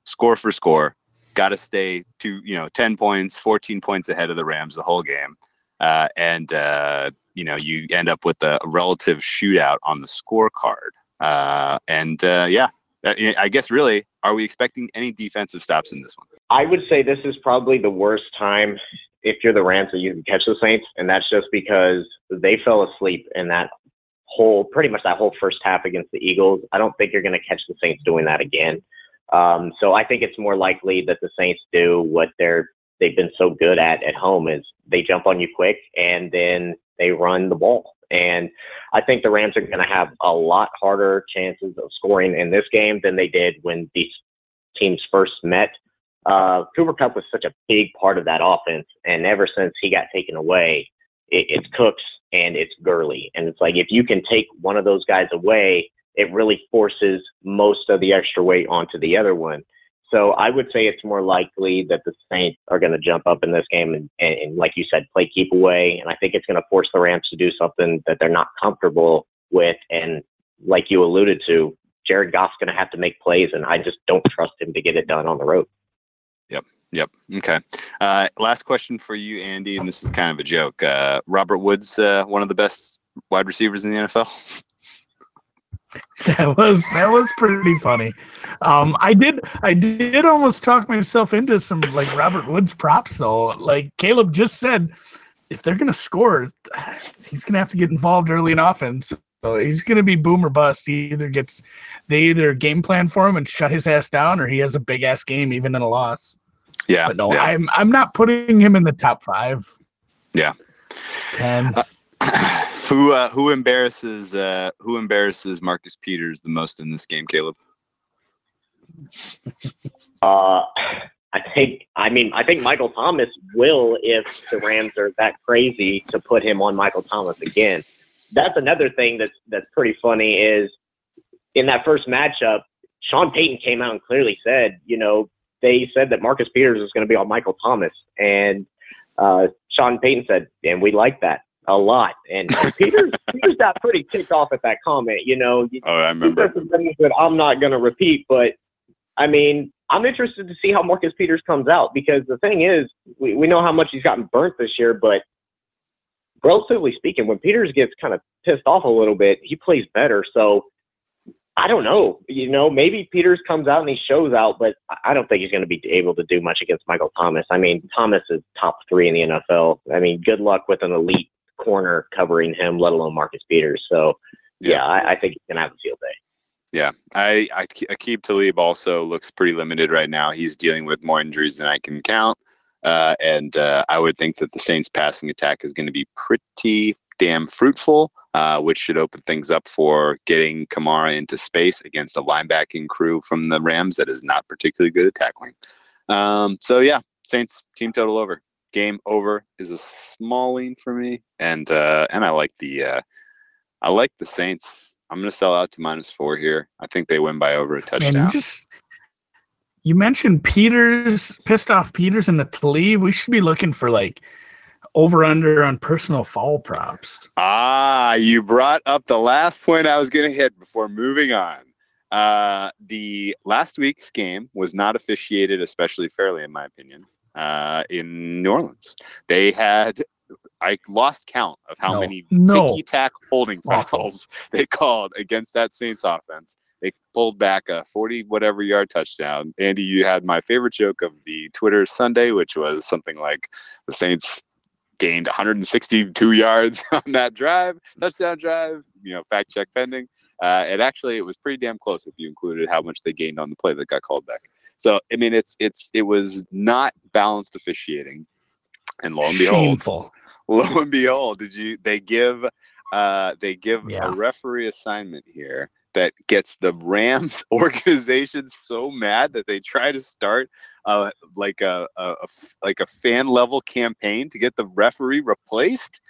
score for score? Got to stay to you know 10 points 14 points ahead of the rams the whole game. Uh, and uh, you know you end up with a relative shootout on the scorecard. Uh, and uh, yeah uh, i guess really are we expecting any defensive stops in this one? I would say this is probably the worst time if you're the rams that you can catch the saints and that's just because they fell asleep in that whole pretty much that whole first half against the eagles. I don't think you're going to catch the saints doing that again um, so I think it's more likely that the Saints do what they're they've been so good at at home is they jump on you quick and then they run the ball. And I think the Rams are going to have a lot harder chances of scoring in this game than they did when these teams first met. Uh, Cooper Kupp was such a big part of that offense, and ever since he got taken away, it, it's Cooks and it's Gurley. And it's like if you can take one of those guys away, it really forces most of the extra weight onto the other one. So I would say it's more likely that the Saints are going to jump up in this game and, and, and, like you said, play keep away. And I think it's going to force the Rams to do something that they're not comfortable with. And like you alluded to, Jared Goff's going to have to make plays, and I just don't trust him to get it done on the road. Yep. Yep. Okay. Uh, last question for you, Andy, and this is kind of a joke. Uh, Robert Woods, uh, one of the best wide receivers in the NFL. that was that was pretty funny. Um, I did I did almost talk myself into some like Robert Woods props though. Like Caleb just said, if they're gonna score, he's gonna have to get involved early in offense. So he's gonna be boom or bust. He either gets they either game plan for him and shut his ass down, or he has a big ass game even in a loss. Yeah. But no, yeah. I'm I'm not putting him in the top five. Yeah. Ten. Uh, who uh, who embarrasses uh, who embarrasses Marcus Peters the most in this game, Caleb? Uh, I think I mean I think Michael Thomas will if the Rams are that crazy to put him on Michael Thomas again. That's another thing that's that's pretty funny is in that first matchup, Sean Payton came out and clearly said, you know, they said that Marcus Peters is going to be on Michael Thomas, and uh, Sean Payton said, and we like that a lot. And, Peter Peter's got pretty ticked off at that comment. You know, oh, I remember. Some things that I'm not going to repeat, but I mean, I'm interested to see how Marcus Peters comes out because the thing is, we, we know how much he's gotten burnt this year, but relatively speaking, when Peters gets kind of pissed off a little bit, he plays better. So I don't know. You know, maybe Peters comes out and he shows out, but I don't think he's going to be able to do much against Michael Thomas. I mean, Thomas is top three in the NFL. I mean, good luck with an elite corner covering him, let alone Marcus Peters. So, yeah, yeah I, I, think he's going to have a field day. Yeah, I, I Aqib Talib also looks pretty limited right now. He's dealing with more injuries than I can count. Uh, and uh, I would think that the Saints' passing attack is going to be pretty damn fruitful, uh, which should open things up for getting Kamara into space against a linebacking crew from the Rams that is not particularly good at tackling. Um, so yeah, Saints team total over. Game over is a small lean for me, and uh, and I like the uh, I like the Saints. I'm going to sell out to minus four here. I think they win by over a touchdown. Man, you just you mentioned Peters, pissed off Peters and the Talib. We should be looking for like over under on personal foul props. Ah, you brought up the last point I was going to hit before moving on. Uh, the last week's game was not officiated especially fairly, in my opinion, uh, in New Orleans. They had, I lost count of how no. many no. ticky tack holding fouls they called against that Saints offense. They pulled back a 40 whatever yard touchdown. Andy, you had my favorite joke of the Twitter Sunday, which was something like the Saints gained 162 yards on that drive, touchdown drive. You know, fact check pending. Uh, and actually, it was pretty damn close if you included how much they gained on the play that got called back. So, I mean, it's it's it was not balanced officiating, and lo and behold, Shameful. lo and behold, did you? They give uh, they give Yeah. a referee assignment here that gets the Rams organization so mad that they try to start uh, like a, a- a like a fan level campaign to get the referee replaced.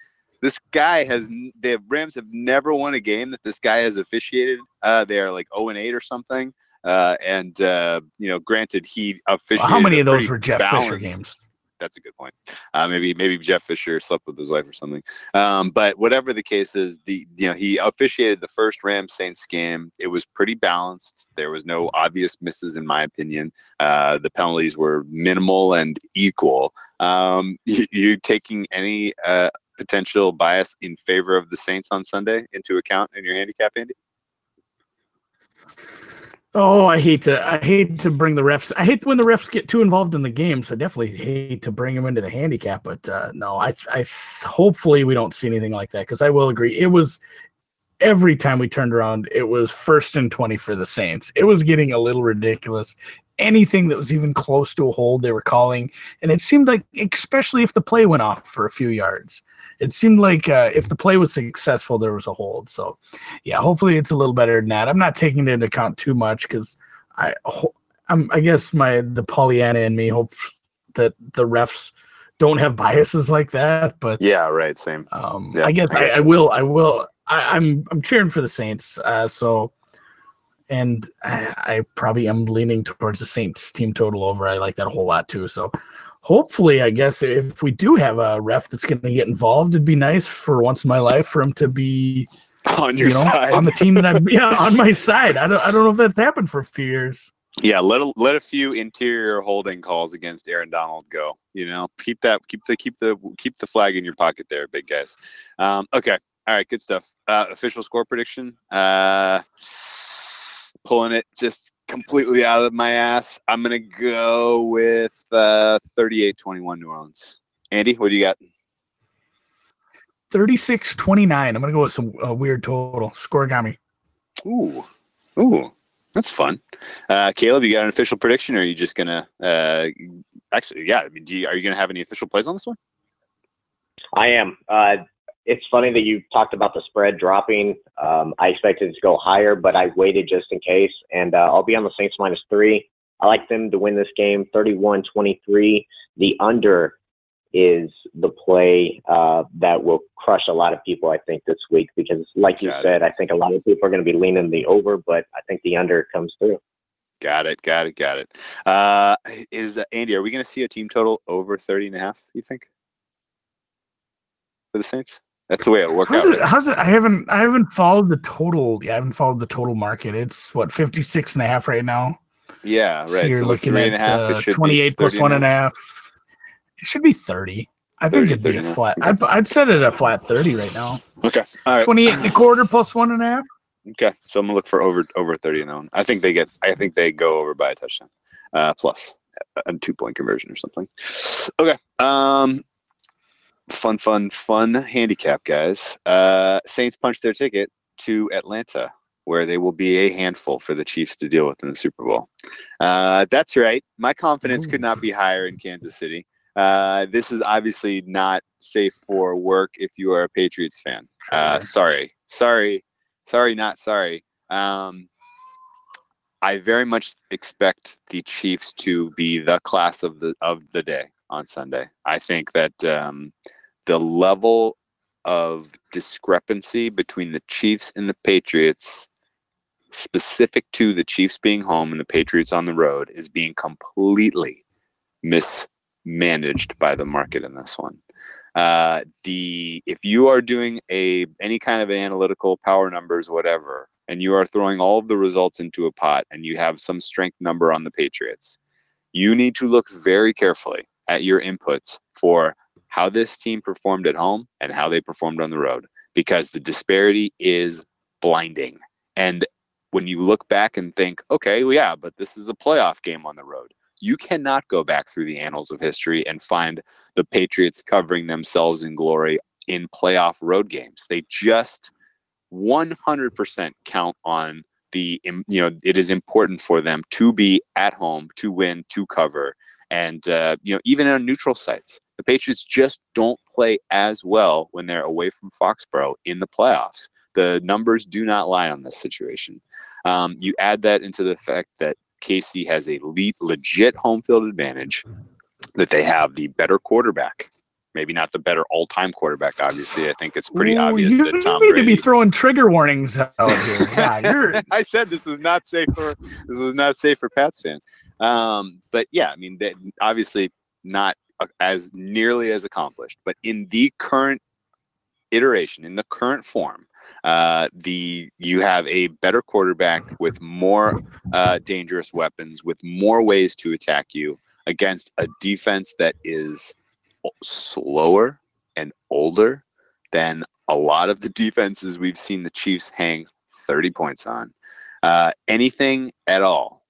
This guy has the Rams have never won a game that this guy has officiated. Uh, they are like zero and eight or something. Uh, and uh, you know, granted, he officiated. How many of those were Jeff Fisher games? that's a good point. Uh, maybe maybe Jeff Fisher slept with his wife or something. Um, but whatever the case is, the you know he officiated the first Rams Saints game. It was pretty balanced. There was no obvious misses in my opinion. Uh, the penalties were minimal and equal. Um, you, you taking any uh, potential bias in favor of the Saints on Sunday into account in your handicap, Andy? Oh, I hate to I hate to bring the refs. I hate when the refs get too involved in the game. So I definitely hate to bring them into the handicap. But uh, no, I I hopefully we don't see anything like that because I will agree. It was every time we turned around, it was first and twenty for the Saints. It was getting a little ridiculous. Anything that was even close to a hold, they were calling, and it seemed like, especially if the play went off for a few yards, it seemed like uh, if the play was successful, there was a hold. So yeah, hopefully it's a little better than that. I'm not taking it into account too much because I, I'm, I guess my the Pollyanna in me hopes that the refs don't have biases like that. But Yeah, right. Same. um, Yeah, I guess I I, will. I will. I, I'm I'm cheering for the Saints. Uh, so, and I, I probably am leaning towards the Saints team total over. I like that a whole lot too. So, hopefully, I guess if we do have a ref that's going to get involved, it'd be nice for once in my life for him to be On your you know, side. on the team that I'm yeah on my side. I don't I don't know if that's happened for a few years. Yeah, let a, let a few interior holding calls against Aaron Donald go. You know, keep that keep the keep the keep the flag in your pocket there, big guys. Um, okay, all right, good stuff. Uh, official score prediction. Uh, pulling it just completely out of my ass. I'm gonna go with uh, 38-21 New Orleans. Andy, what do you got? 36-29. I'm gonna go with some uh, weird total. Scorigami. Ooh, ooh, that's fun. Uh, Caleb, you got an official prediction, or are you just gonna? Uh, actually, yeah. I mean, do you, are you gonna have any official plays on this one? I am. Uh, it's funny that you talked about the spread dropping. Um, I expected it to go higher, but I waited just in case. And uh, I'll be on the Saints minus three. I like them to win this game 31 23. The under is the play uh, that will crush a lot of people, I think, this week because, like you Got it. said, I think a lot of people are going to be leaning the over, but I think the under comes through. Got it. Got it. Got it. Uh, is uh, Andy? Are we going to see a team total over 30 and a half? You think for the Saints? That's the way it'll work How's out. it, how's it? I haven't I haven't followed the total. Yeah, I haven't followed the total market. It's what 56 and a half right now. yeah, So right. you're so looking at and a half. uh, it should be 28 plus 30 one and a half. It should be 30. I think 30, it'd be 30 a flat. Okay. I'd, I'd set it at flat 30 right now. Okay. All right. 28 and a quarter plus one and a half. Okay, so I'm gonna look for over over 30 in that one. I think they get. I think they go over by a touchdown, uh, plus a two point conversion or something. Okay. Um, fun, fun, fun handicap, guys. Uh, Saints punch their ticket to Atlanta, where they will be a handful for the Chiefs to deal with in the Super Bowl. Uh, that's right. My confidence could not be higher in Kansas City. Uh, this is obviously not safe for work if you are a Patriots fan. Uh, sorry, sorry, sorry, not sorry. Um, I very much expect the Chiefs to be the class of the of the day on Sunday. I think that um, the level of discrepancy between the Chiefs and the Patriots, specific to the Chiefs being home and the Patriots on the road, is being completely mismanaged by the market in this one. Uh, the if you are doing a any kind of analytical power numbers, whatever, and you are throwing all of the results into a pot, and you have some strength number on the Patriots, you need to look very carefully at your inputs for how this team performed at home and how they performed on the road because the disparity is blinding. And when you look back and think, okay, well, yeah, but this is a playoff game on the road, you cannot go back through the annals of history and find the Patriots covering themselves in glory in playoff road games. They just 100% count on the, you know, it is important for them to be at home, to win, to cover. And, uh, you know, even on neutral sites, the Patriots just don't play as well when they're away from Foxborough in the playoffs. The numbers do not lie on this situation. Um, you add that into the fact that KC has a le- legit home field advantage, that they have the better quarterback. Maybe not the better all-time quarterback. Obviously, I think it's pretty Ooh, obvious that Tom You need Brady. to be throwing trigger warnings out here. Yeah, I said this was not safe for this was not safe for Pats fans. Um, but yeah, I mean, obviously not uh, as nearly as accomplished. But in the current iteration, in the current form, uh, the you have a better quarterback with more uh, dangerous weapons, with more ways to attack you against a defense that is slower and older than a lot of the defenses we've seen the Chiefs hang 30 points on. Uh, anything at all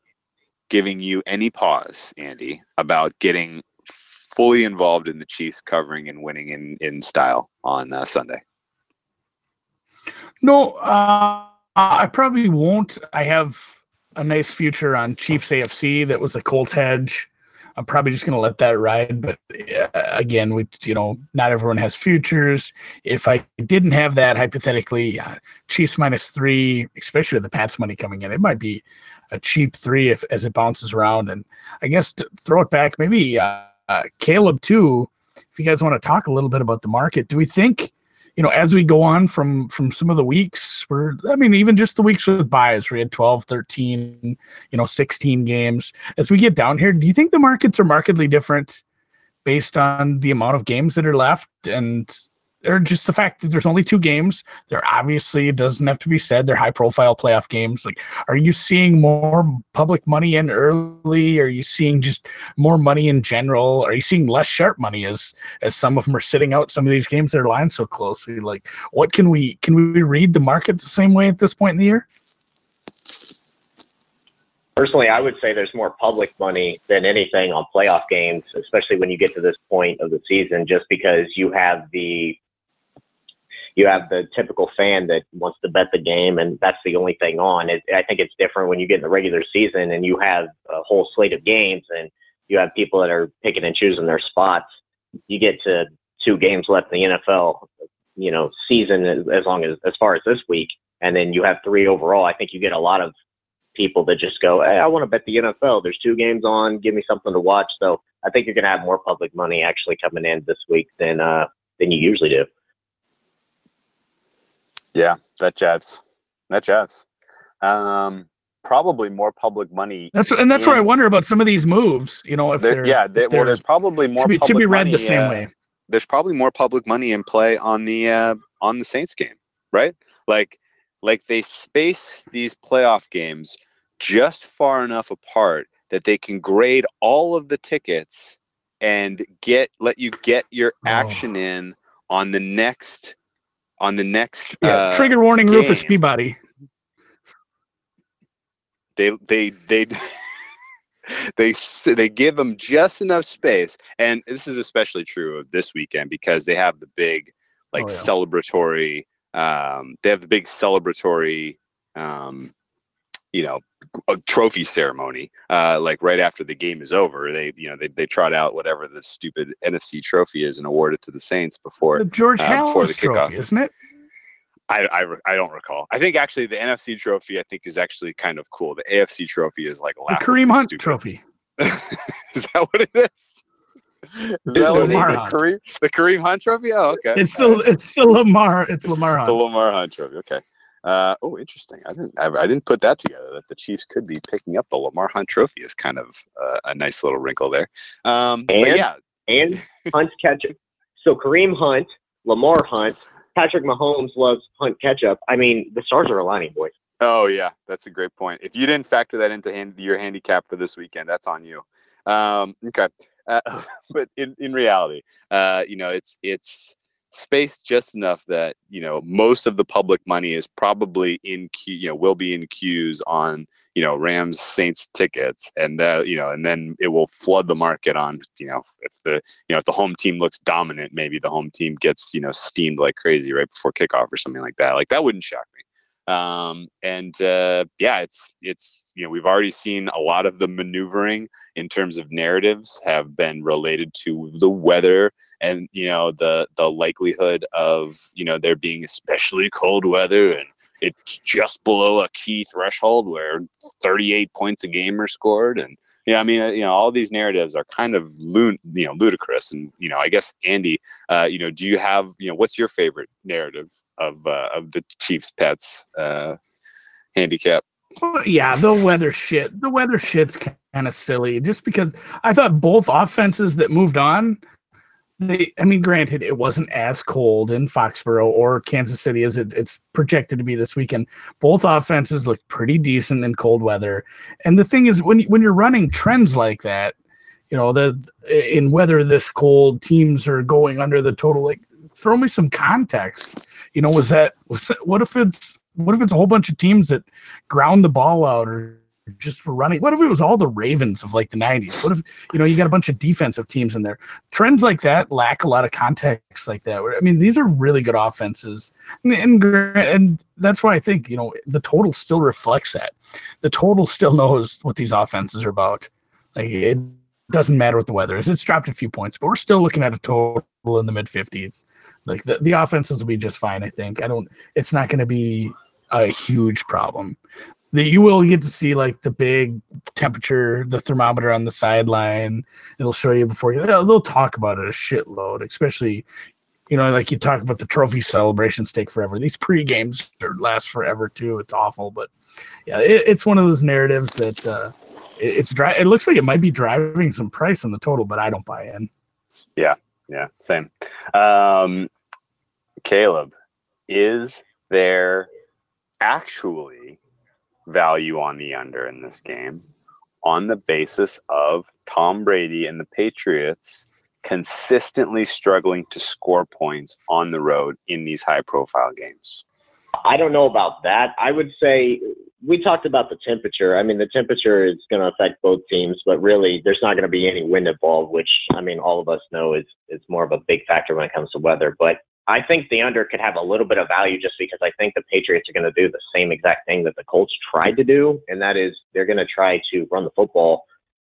giving you any pause, Andy, about getting fully involved in the Chiefs covering and winning in, in style on uh, Sunday? no. Uh, I probably won't. I have a nice future on Chiefs AFC that was a Colts hedge. I'm probably just going to let that ride. But uh, again, we you know not everyone has futures. If I didn't have that, hypothetically, uh, Chiefs minus three, especially with the Pats money coming in, it might be a cheap three if as it bounces around. And I guess throw it back, maybe uh, uh, Caleb too. If you guys want to talk a little bit about the market, do we think? you know, as we go on from from some of the weeks, we're I mean, even just the weeks with byes, we had 12, 13, you know, 16 games. As we get down here, do you think the markets are markedly different based on the amount of games that are left and or just the fact that there's only two games? There obviously it doesn't have to be said, they're high profile playoff games. Like, are you seeing more public money in early? Are you seeing just more money in general? Are you seeing less sharp money as as some of them are sitting out some of these games that are lined so closely? Like, what can we can we read the market the same way at this point in the year? Personally, I would say there's more public money than anything on playoff games, especially when you get to this point of the season, just because you have the you have the typical fan that wants to bet the game, and that's the only thing on. It, I think it's different when you get in the regular season and you have a whole slate of games, and you have people that are picking and choosing their spots. You get to two games left in the NFL, you know, season as, long as as far as this week, and then you have three overall. I think you get a lot of people that just go, hey, I want to bet the NFL. There's two games on. Give me something to watch. So I think you're going to have more public money actually coming in this week than uh, than you usually do. Yeah, that jives. That jives. Um, probably more public money. That's and that's where I wonder about some of these moves. You know, if they're yeah, if well, there's probably more to be, to be read money, the same uh, way. There's probably more public money in play on the uh, on the Saints game, right? Like, like they space these playoff games just far enough apart that they can grade all of the tickets and get let you get your Oh. action in on the next on the next yeah, uh, trigger warning game, Rufus Peabody. They they they they they give them just enough space, and this is especially true of this weekend because they have the big like oh, yeah. celebratory. Um, they have the big celebratory um, you know, a trophy ceremony. Uh, like right after the game is over, they you know they they trot out whatever the stupid NFC trophy is and award it to the Saints before The George uh, before the Halas trophy, kickoff. isn't it? I, I I don't recall. I think actually the NFC trophy I think is actually kind of cool. The AFC trophy is like The Kareem Hunt stupid. trophy. is that what it is? Is that what it is? Lamar The Kareem, the Kareem Hunt trophy? Oh, okay. It's the it's the Lamar it's Lamar the Lamar Hunt trophy. Okay. Uh, oh, interesting. I didn't. I, I didn't put that together. That the Chiefs could be picking up the Lamar Hunt trophy is kind of uh, a nice little wrinkle there. Um, And- yeah, and Hunt's ketchup. So Kareem Hunt, Lamar Hunt, Patrick Mahomes loves Hunt ketchup. I mean, the stars are aligning, boys. Oh yeah, that's a great point. If you didn't factor that into hand, your handicap for this weekend, that's on you. Um, okay, uh, but in, in reality, uh, you know, it's it's spaced just enough that you know most of the public money is probably in queue. You know, will be in queues on you know Rams Saints tickets, and that you know, and then it will flood the market on you know if the you know if the home team looks dominant, maybe the home team gets you know steamed like crazy right before kickoff or something like that. Like that wouldn't shock me um and uh yeah it's it's you know we've already seen a lot of the maneuvering in terms of narratives have been related to the weather and you know the the likelihood of you know there being especially cold weather and it's just below a key threshold where 38 points a game are scored and yeah i mean uh, you know all these narratives are kind of you know ludicrous and you know i guess andy uh you know do you have you know what's your favorite narrative of uh, of the chiefs pats uh handicap yeah, the weather shit. The weather shit's kind of silly just because I thought both offenses that moved on, they I mean, granted, it wasn't as cold in Foxborough or Kansas City as it, it's projected to be this weekend. Both offenses looked pretty decent in cold weather. And the thing is when when you're running trends like that, you know, the in weather this cold, teams are going under the total like throw me some context. You know, was that was that, what if it's what if it's a whole bunch of teams that ground the ball out or just for running? What if it was all the Ravens of like the 90s? What if, you know, you got a bunch of defensive teams in there? Trends like that lack a lot of context like that. I mean, these are really good offenses. And, and, and that's why I think, you know, the total still reflects that. The total still knows what these offenses are about. Like, it doesn't matter what the weather is. It's dropped a few points, but we're still looking at a total in the mid 50s. Like, the, the offenses will be just fine, I think. I don't, it's not going to be a huge problem. That you will get to see like the big temperature, the thermometer on the sideline. It'll show you before you. They'll, they'll talk about it a shitload, especially you know, like you talk about the trophy celebrations take forever. These pre games last forever too. It's awful, but yeah, it, it's one of those narratives that uh, it, it's dry. It looks like it might be driving some price on the total, but I don't buy in. Yeah, yeah same um caleb is there actually value on the under in this game on the basis of tom brady and the patriots consistently struggling to score points on the road in these high profile games I don't know about that. I would say we talked about the temperature. I mean, the temperature is going to affect both teams, but really, there's not going to be any wind involved, which I mean, all of us know is is more of a big factor when it comes to weather. But I think the under could have a little bit of value just because I think the Patriots are going to do the same exact thing that the Colts tried to do, and that is they're going to try to run the football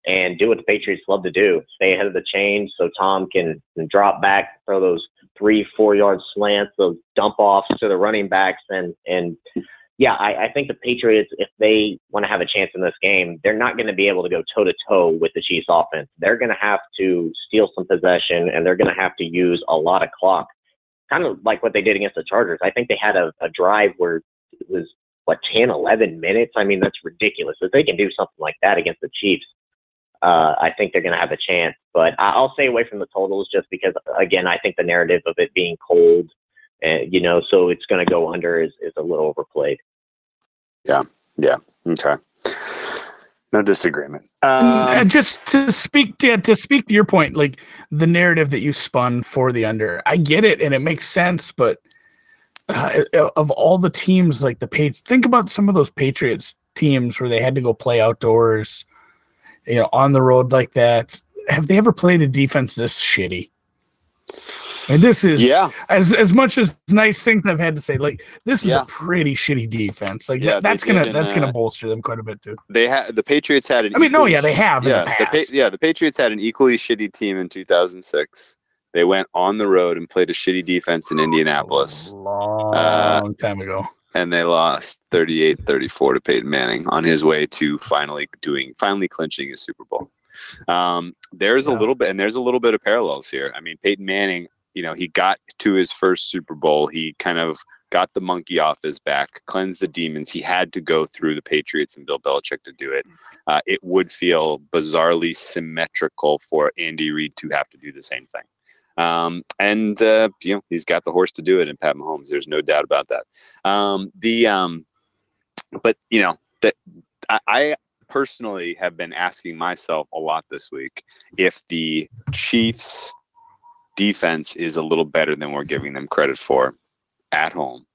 and do what the Patriots love to do: stay ahead of the chain, so Tom can, drop back, throw those three, four yard slants, those dump offs to the running backs, and and yeah, I, I think the Patriots, if they want to have a chance in this game, they're not going to be able to go toe to toe with the Chiefs offense. They're going to have to steal some possession, and they're going to have to use a lot of clock, kind of like what they did against the Chargers. I think they had a, a drive where it was what 10, 11 minutes. I mean, that's ridiculous. If they can do something like that against the Chiefs, uh, I think they're going to have a chance. But I'll stay away from the totals just because, again, I think the narrative of it being cold, uh, you know, so it's going to go under is, is a little overplayed. Yeah. Yeah. Okay no disagreement And um, just to speak to to speak to your point, like the narrative that you spun for the under, I get it and it makes sense, but uh, of all the teams, like the page, think about some of those Patriots teams where they had to go play outdoors, you know, on the road like that. Have they ever played a defense this shitty? And this is Yeah. as as much as nice things I've had to say. Like this is Yeah. a pretty shitty defense. Like Yeah, that, that's gonna that's and, gonna uh, bolster them quite a bit too. They had the Patriots had an. I mean, no, equally yeah, they have Yeah, the the past. Pa- yeah, the Patriots had an equally shitty team in 2006. They went on the road and played a shitty defense in Indianapolis. A long Uh, time ago. and they lost 38-34 to Peyton Manning on his way to finally doing finally clinching his Super Bowl. Um, there's a little bit and there's a little bit of parallels here. I mean, Peyton Manning, you know, he got to his first Super Bowl. He kind of got the monkey off his back, cleansed the demons. He had to go through the Patriots and Bill Belichick to do it. Uh, it would feel bizarrely symmetrical for Andy Reid to have to do the same thing. Um, and uh, you know he's got the horse to do it in Pat Mahomes. There's no doubt about that. Um, the um, but you know that I, I personally have been asking myself a lot this week if the Chiefs defense is a little better than we're giving them credit for at home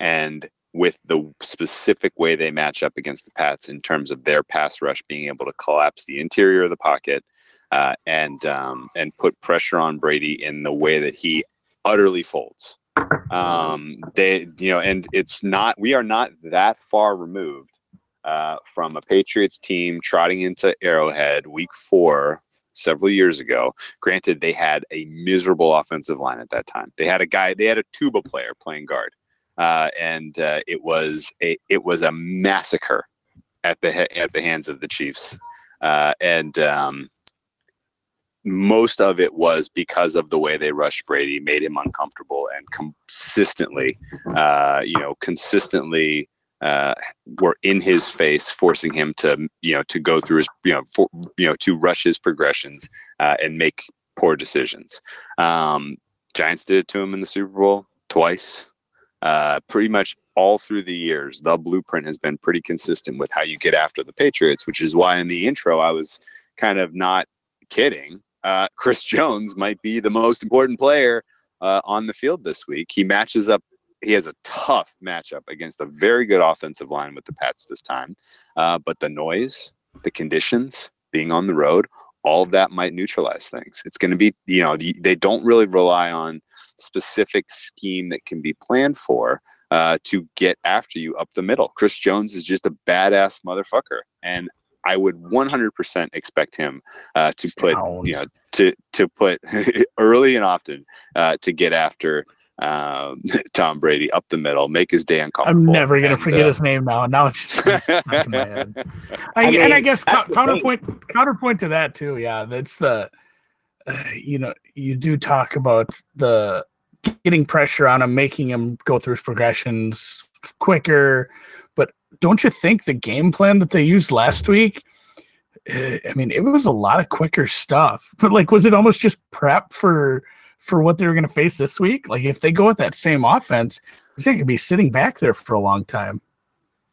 and with the specific way they match up against the Pats in terms of their pass rush being able to collapse the interior of the pocket uh, and um, and put pressure on Brady in the way that he utterly folds. Um, they, you know, and it's not. We are not that far removed uh, from a Patriots team trotting into Arrowhead Week Four several years ago. Granted, they had a miserable offensive line at that time. They had a guy. They had a tuba player playing guard, uh, and uh, it was a it was a massacre at the he- at the hands of the Chiefs. Uh, and um, most of it was because of the way they rushed Brady, made him uncomfortable, and consistently, uh, you know, consistently uh, were in his face, forcing him to, you know, to go through his, you know, for, you know, to rush his progressions uh, and make poor decisions. Um, Giants did it to him in the Super Bowl twice. Uh, pretty much all through the years, the blueprint has been pretty consistent with how you get after the Patriots, which is why in the intro I was kind of not kidding. Uh, Chris Jones might be the most important player uh, on the field this week. He matches up. He has a tough matchup against a very good offensive line with the Pats this time. Uh, but the noise, the conditions, being on the road, all of that might neutralize things. It's going to be, you know, they don't really rely on specific scheme that can be planned for uh, to get after you up the middle. Chris Jones is just a badass motherfucker, and I would 100% expect him uh, to put, you know, to to put early and often uh, to get after um, Tom Brady up the middle, make his day uncomfortable. I'm never gonna and, forget uh, his name now. Now it's just it's stuck in my head. I, I and I guess the counterpoint counterpoint to that too. Yeah, that's the uh, you know you do talk about the getting pressure on him, making him go through his progressions quicker. But don't you think the game plan that they used last week? uh, I mean, it was a lot of quicker stuff. But like, was it almost just prep for for what they were going to face this week? Like, if they go with that same offense, they could be sitting back there for a long time.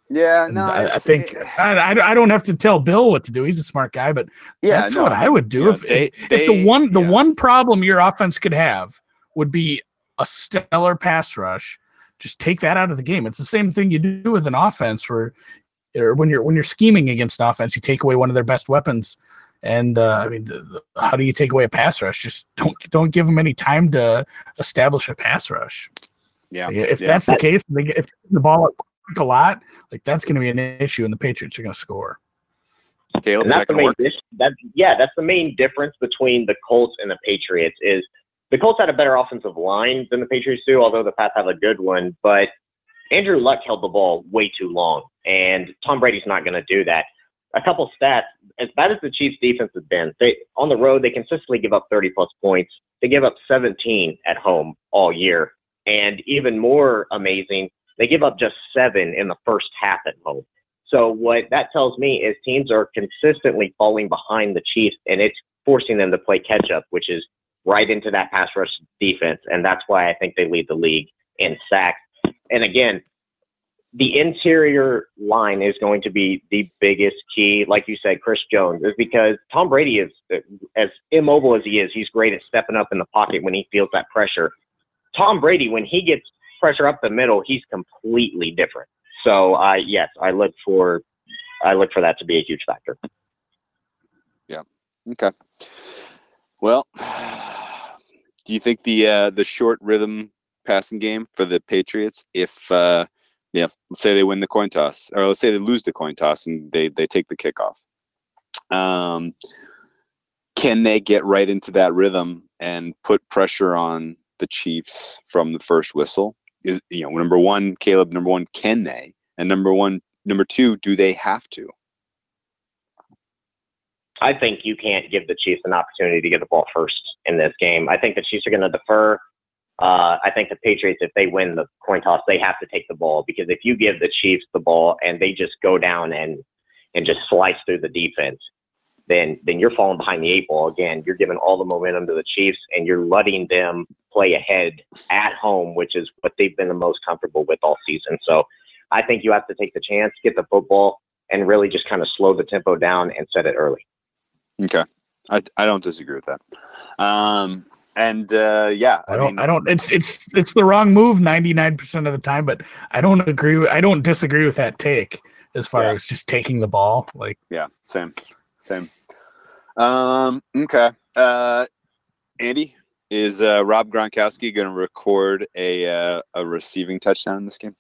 Yeah, no, I, I think eh, eh. it- I, I, don't have to tell Bill what to do. He's a smart guy, but yeah, that's no, what I would do know, if, they- if, if the one the yeah. one problem your offense could have would be a stellar pass rush. Just take that out of the game. It's the same thing you do with an offense where or when you're when you're scheming against an offense, you take away one of their best weapons. And uh, I mean, the, the, how do you take away a pass rush? Just don't don't give them any time to establish a pass rush. yeah, If yeah. that's the case, they get if the ball up quick a lot, like that's going to be an issue, and the Patriots are going to score. Caleb, And that's that the main work? dis- that yeah, that's the main difference between the Colts and the Patriots is the Colts had a better offensive line than the Patriots do, although the Pats have a good one. But Andrew Luck held the ball way too long, and Tom Brady's not going to do that. A couple stats: as bad as the Chiefs' defense has been, they on the road they consistently give up 30 plus points. They give up 17 at home all year, and even more amazing, they give up just seven in the first half at home. So what that tells me is teams are consistently falling behind the Chiefs, and it's forcing them to play catch up, which is right into that pass rush defense, and that's why I think they lead the league in sacks. And again, the interior line is going to be the biggest key. Like you said, Chris Jones is because Tom Brady is as immobile as he is. He's great at stepping up in the pocket when he feels that pressure. Tom Brady, when he gets pressure up the middle, he's completely different. So, uh, yes, I look for I look for that to be a huge factor. Yeah. Okay. Well, do you think the uh, the short rhythm passing game for the Patriots, if uh, yeah, let's say they win the coin toss, or let's say they lose the coin toss and they they take the kickoff, um, can they get right into that rhythm and put pressure on the Chiefs from the first whistle? Is you know number one, Caleb. Number one, can they? And number one, number two, do they have to? I think you can't give the Chiefs an opportunity to get the ball first in this game. I think the Chiefs are going to defer. Uh, I think the Patriots, if they win the coin toss, they have to take the ball because if you give the Chiefs the ball and they just go down and and just slice through the defense, then then you're falling behind the eight ball again. You're giving all the momentum to the Chiefs and you're letting them play ahead at home, which is what they've been the most comfortable with all season. So I think you have to take the chance, get the football, and really just kind of slow the tempo down and set it early. Okay, I I don't disagree with that. Um, and uh, yeah, I don't. I don't. It's it's it's the wrong move ninety nine percent of the time. But I don't agree. With, I don't disagree with that take as far Yeah. as just taking the ball. Like Yeah, same, same. Um, okay. Uh, Andy, is uh, Rob Gronkowski going to record a uh, a receiving touchdown in this game?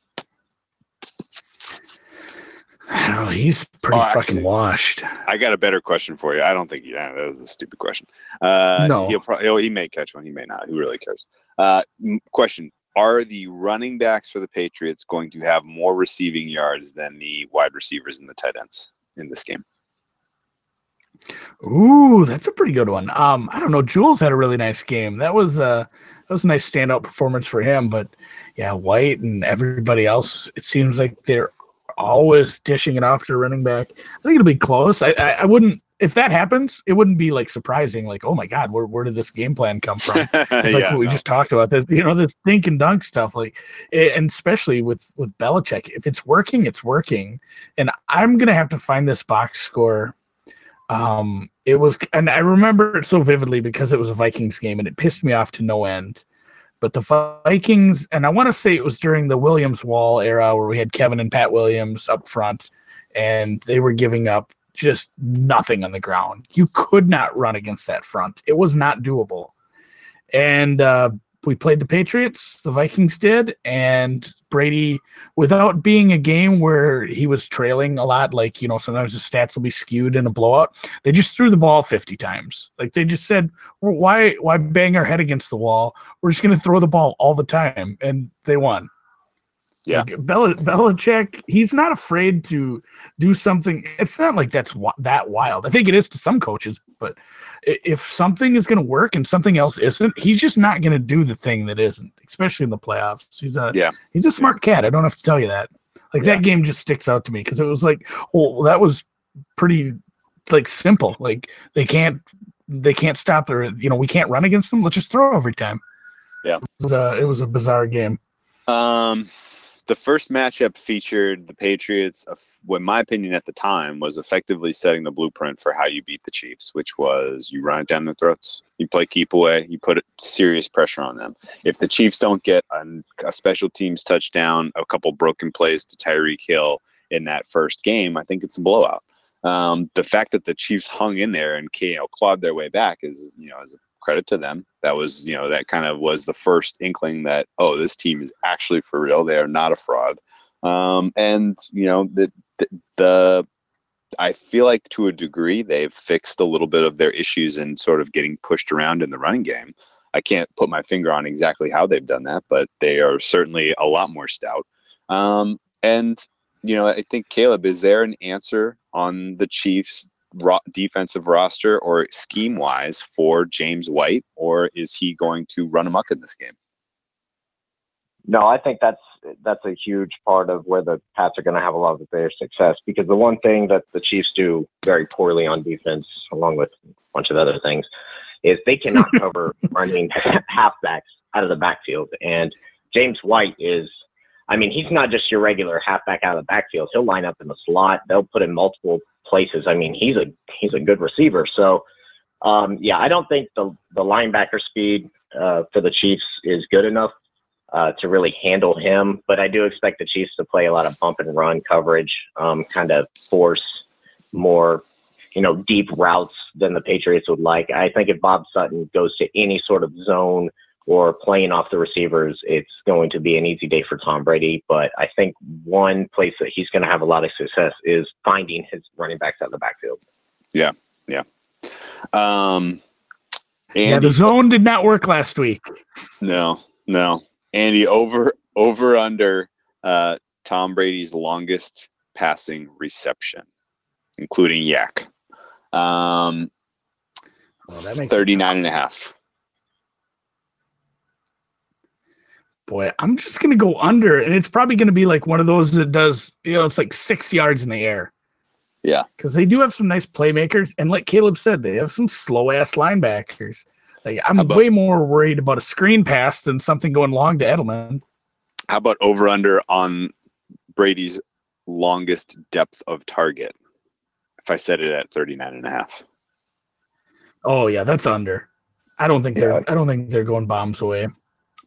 I don't know. He's pretty Oh, fucking actually- washed. I got a better question for you. I don't think yeah, that was a stupid question. Uh, No. he'll probably he'll, may catch one. He may not. Who really cares? Uh, question: Are the running backs for the Patriots going to have more receiving yards than the wide receivers and the tight ends in this game? Ooh, that's a pretty good one. Um, I don't know. Jules had a really nice game. That was uh that was a nice standout performance for him. But yeah, White and everybody else, it seems like they're always dishing it off to running back. I think it'll be close. I I, I wouldn't if that happens, it wouldn't be like surprising, like, oh my god, where where did this game plan come from? It's like Yeah, what we no. just talked about. This, you know, this dink and dunk stuff. Like, and especially with with Belichick, if it's working, it's working. And I'm gonna have to find this box score. Um, it was, and I remember it so vividly because it was a Vikings game, and it pissed me off to no end. But the Vikings, and I want to say it was during the Williams Wall era where we had Kevin and Pat Williams up front, and they were giving up just nothing on the ground. You could not run against that front. It was not doable. And uh, we played the Patriots, the Vikings did, and Brady, without being a game where he was trailing a lot, like, you know, sometimes the stats will be skewed in a blowout, they just threw the ball 50 times. Like they just said, "Well, why, why bang our head against the wall? We're just going to throw the ball all the time. And they won. Yeah. Like, Bel- Belichick, he's not afraid to do something. It's not like that's that wild. I think it is to some coaches, but if something is going to work and something else isn't, he's just not going to do the thing that isn't, especially in the playoffs. He's a Yeah. he's a smart cat. I don't have to tell you that. Like Yeah. that game just sticks out to me because it was like, well, that was pretty like simple. Like they can't they can't stop or you know we can't run against them. Let's just throw every time. Yeah. it was a, it was a bizarre game. Um, the first matchup featured the Patriots. Of, what my opinion at the time was effectively setting the blueprint for how you beat the Chiefs, which was you run it down their throats, you play keep away, you put serious pressure on them. If the Chiefs don't get a, a special teams touchdown, a couple broken plays to Tyreek Hill in that first game, I think it's a blowout. Um, the fact that the Chiefs hung in there and you clawed their way back is, you know, is a credit to them. That was, you know, that kind of was the first inkling that, oh, this team is actually for real. They are not a fraud. Um, and, you know, the, the, the, I feel like to a degree they've fixed a little bit of their issues in sort of getting pushed around in the running game. I can't put my finger on exactly how they've done that, but they are certainly a lot more stout. Um, and, you know, I think Caleb, is there an answer on the Chiefs ro- defensive roster or scheme wise for James White, or is he going to run amok in this game? No, I think that's that's a huge part of where the Pats are going to have a lot of their success because the one thing that the Chiefs do very poorly on defense, along with a bunch of other things, is they cannot cover running halfbacks out of the backfield. And James White is, I mean, he's not just your regular halfback out of the backfield. He'll line up in the slot. They'll put in multiple places. I mean, he's a he's a good receiver. So, um, yeah, I don't think the the linebacker speed uh, for the Chiefs is good enough uh, to really handle him. But I do expect the Chiefs to play a lot of bump and run coverage, um, kind of force more, you know, deep routes than the Patriots would like. I think if Bob Sutton goes to any sort of zone or playing off the receivers, it's going to be an easy day for Tom Brady. But I think one place that he's going to have a lot of success is finding his running backs out of the backfield. Yeah, yeah. Um, yeah, the zone did not work last week. no, no. Andy over over under uh, Tom Brady's longest passing reception, including YAC. Um, Well, that makes 39 and a half. Boy, I'm just gonna go under, and it's probably gonna be like one of those that does, you know, it's like six yards in the air. Yeah. Because they do have some nice playmakers, and like Caleb said, they have some slow ass linebackers. Like I'm about- way more worried about a screen pass than something going long to Edelman. How about over under on Brady's longest depth of target? If I set it at 39 and a half. Oh yeah, that's under. I don't think Yeah. they're I don't think they're going bombs away.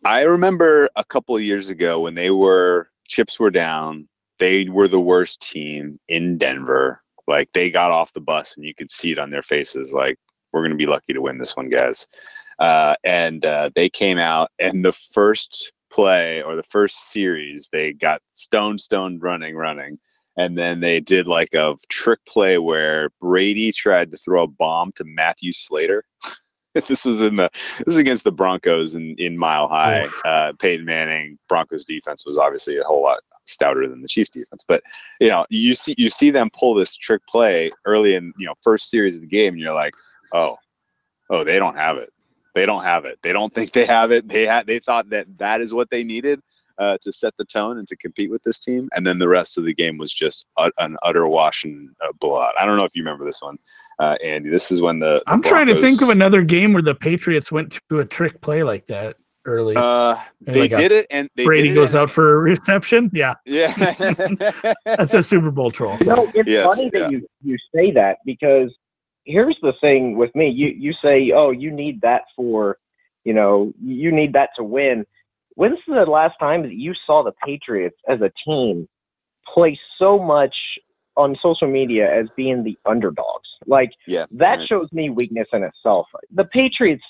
I remember a couple of years ago when they were chips were down, they were the worst team in Denver. Like they got off the bus and you could see it on their faces like we're going to be lucky to win this one, guys. Uh, and uh, they came out and the first play or the first series they got stone stone running running and then they did like a trick play where Brady tried to throw a bomb to Matthew Slater. this is in the this is against the Broncos in, in Mile High. Uh, Peyton Manning Broncos defense was obviously a whole lot stouter than the Chiefs defense, but you know you see you see them pull this trick play early in you know first series of the game, and you're like, oh, oh, they don't have it. They don't have it. They don't think they have it. They had they thought that that is what they needed uh, to set the tone and to compete with this team, and then the rest of the game was just an utter wash and blowout. I don't know if you remember this one, uh, Andy. This is when the, the I'm trying to think of another game where the Patriots went to a trick play like that early. Uh, they like did it, and they Brady did it goes and- out for a reception. Yeah, Yeah, that's a Super Bowl troll. You know, it's Yes, funny yeah. that you, you say that because here's the thing with me. You you say, oh, you need that for, you know, you need that to win. When's the last time that you saw the Patriots as a team play so much on social media as being the underdogs? Like yeah. that right. shows me weakness in itself. The Patriots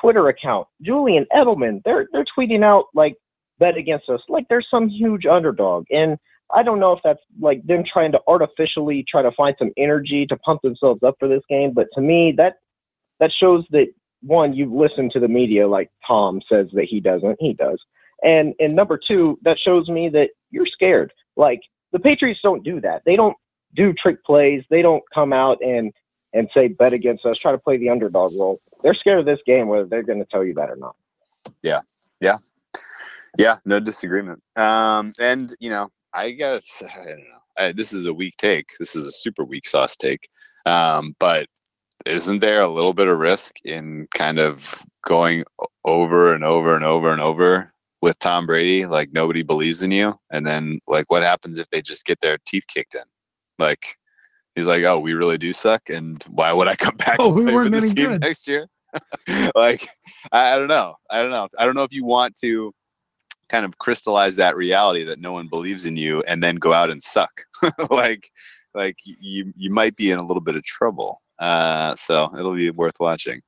Twitter account, Julian Edelman, they're they're tweeting out like bet against us like they're some huge underdog. And I don't know if that's like them trying to artificially try to find some energy to pump themselves up for this game, but to me that that shows that one, you've listened to the media like Tom says that he doesn't, he does. And and number two, that shows me that you're scared. Like the Patriots don't do that. They don't do trick plays. They don't come out and and say bet against us, try to play the underdog role. They're scared of this game, whether they're going to tell you that or not. Yeah, yeah, yeah. no disagreement. Um, and you know, I guess I don't know. I, this is a weak take. This is a super weak sauce take. Um, but isn't there a little bit of risk in kind of going over and over and over and over with Tom Brady? Like nobody believes in you, and then like what happens if they just get their teeth kicked in? Like he's like, oh, we really do suck, and why would I come back? Oh, and we play for weren't this any good. next year. like I, I don't know. I don't know. I don't know if you want to kind of crystallize that reality that no one believes in you and then go out and suck like like you you might be in a little bit of trouble uh so it'll be worth watching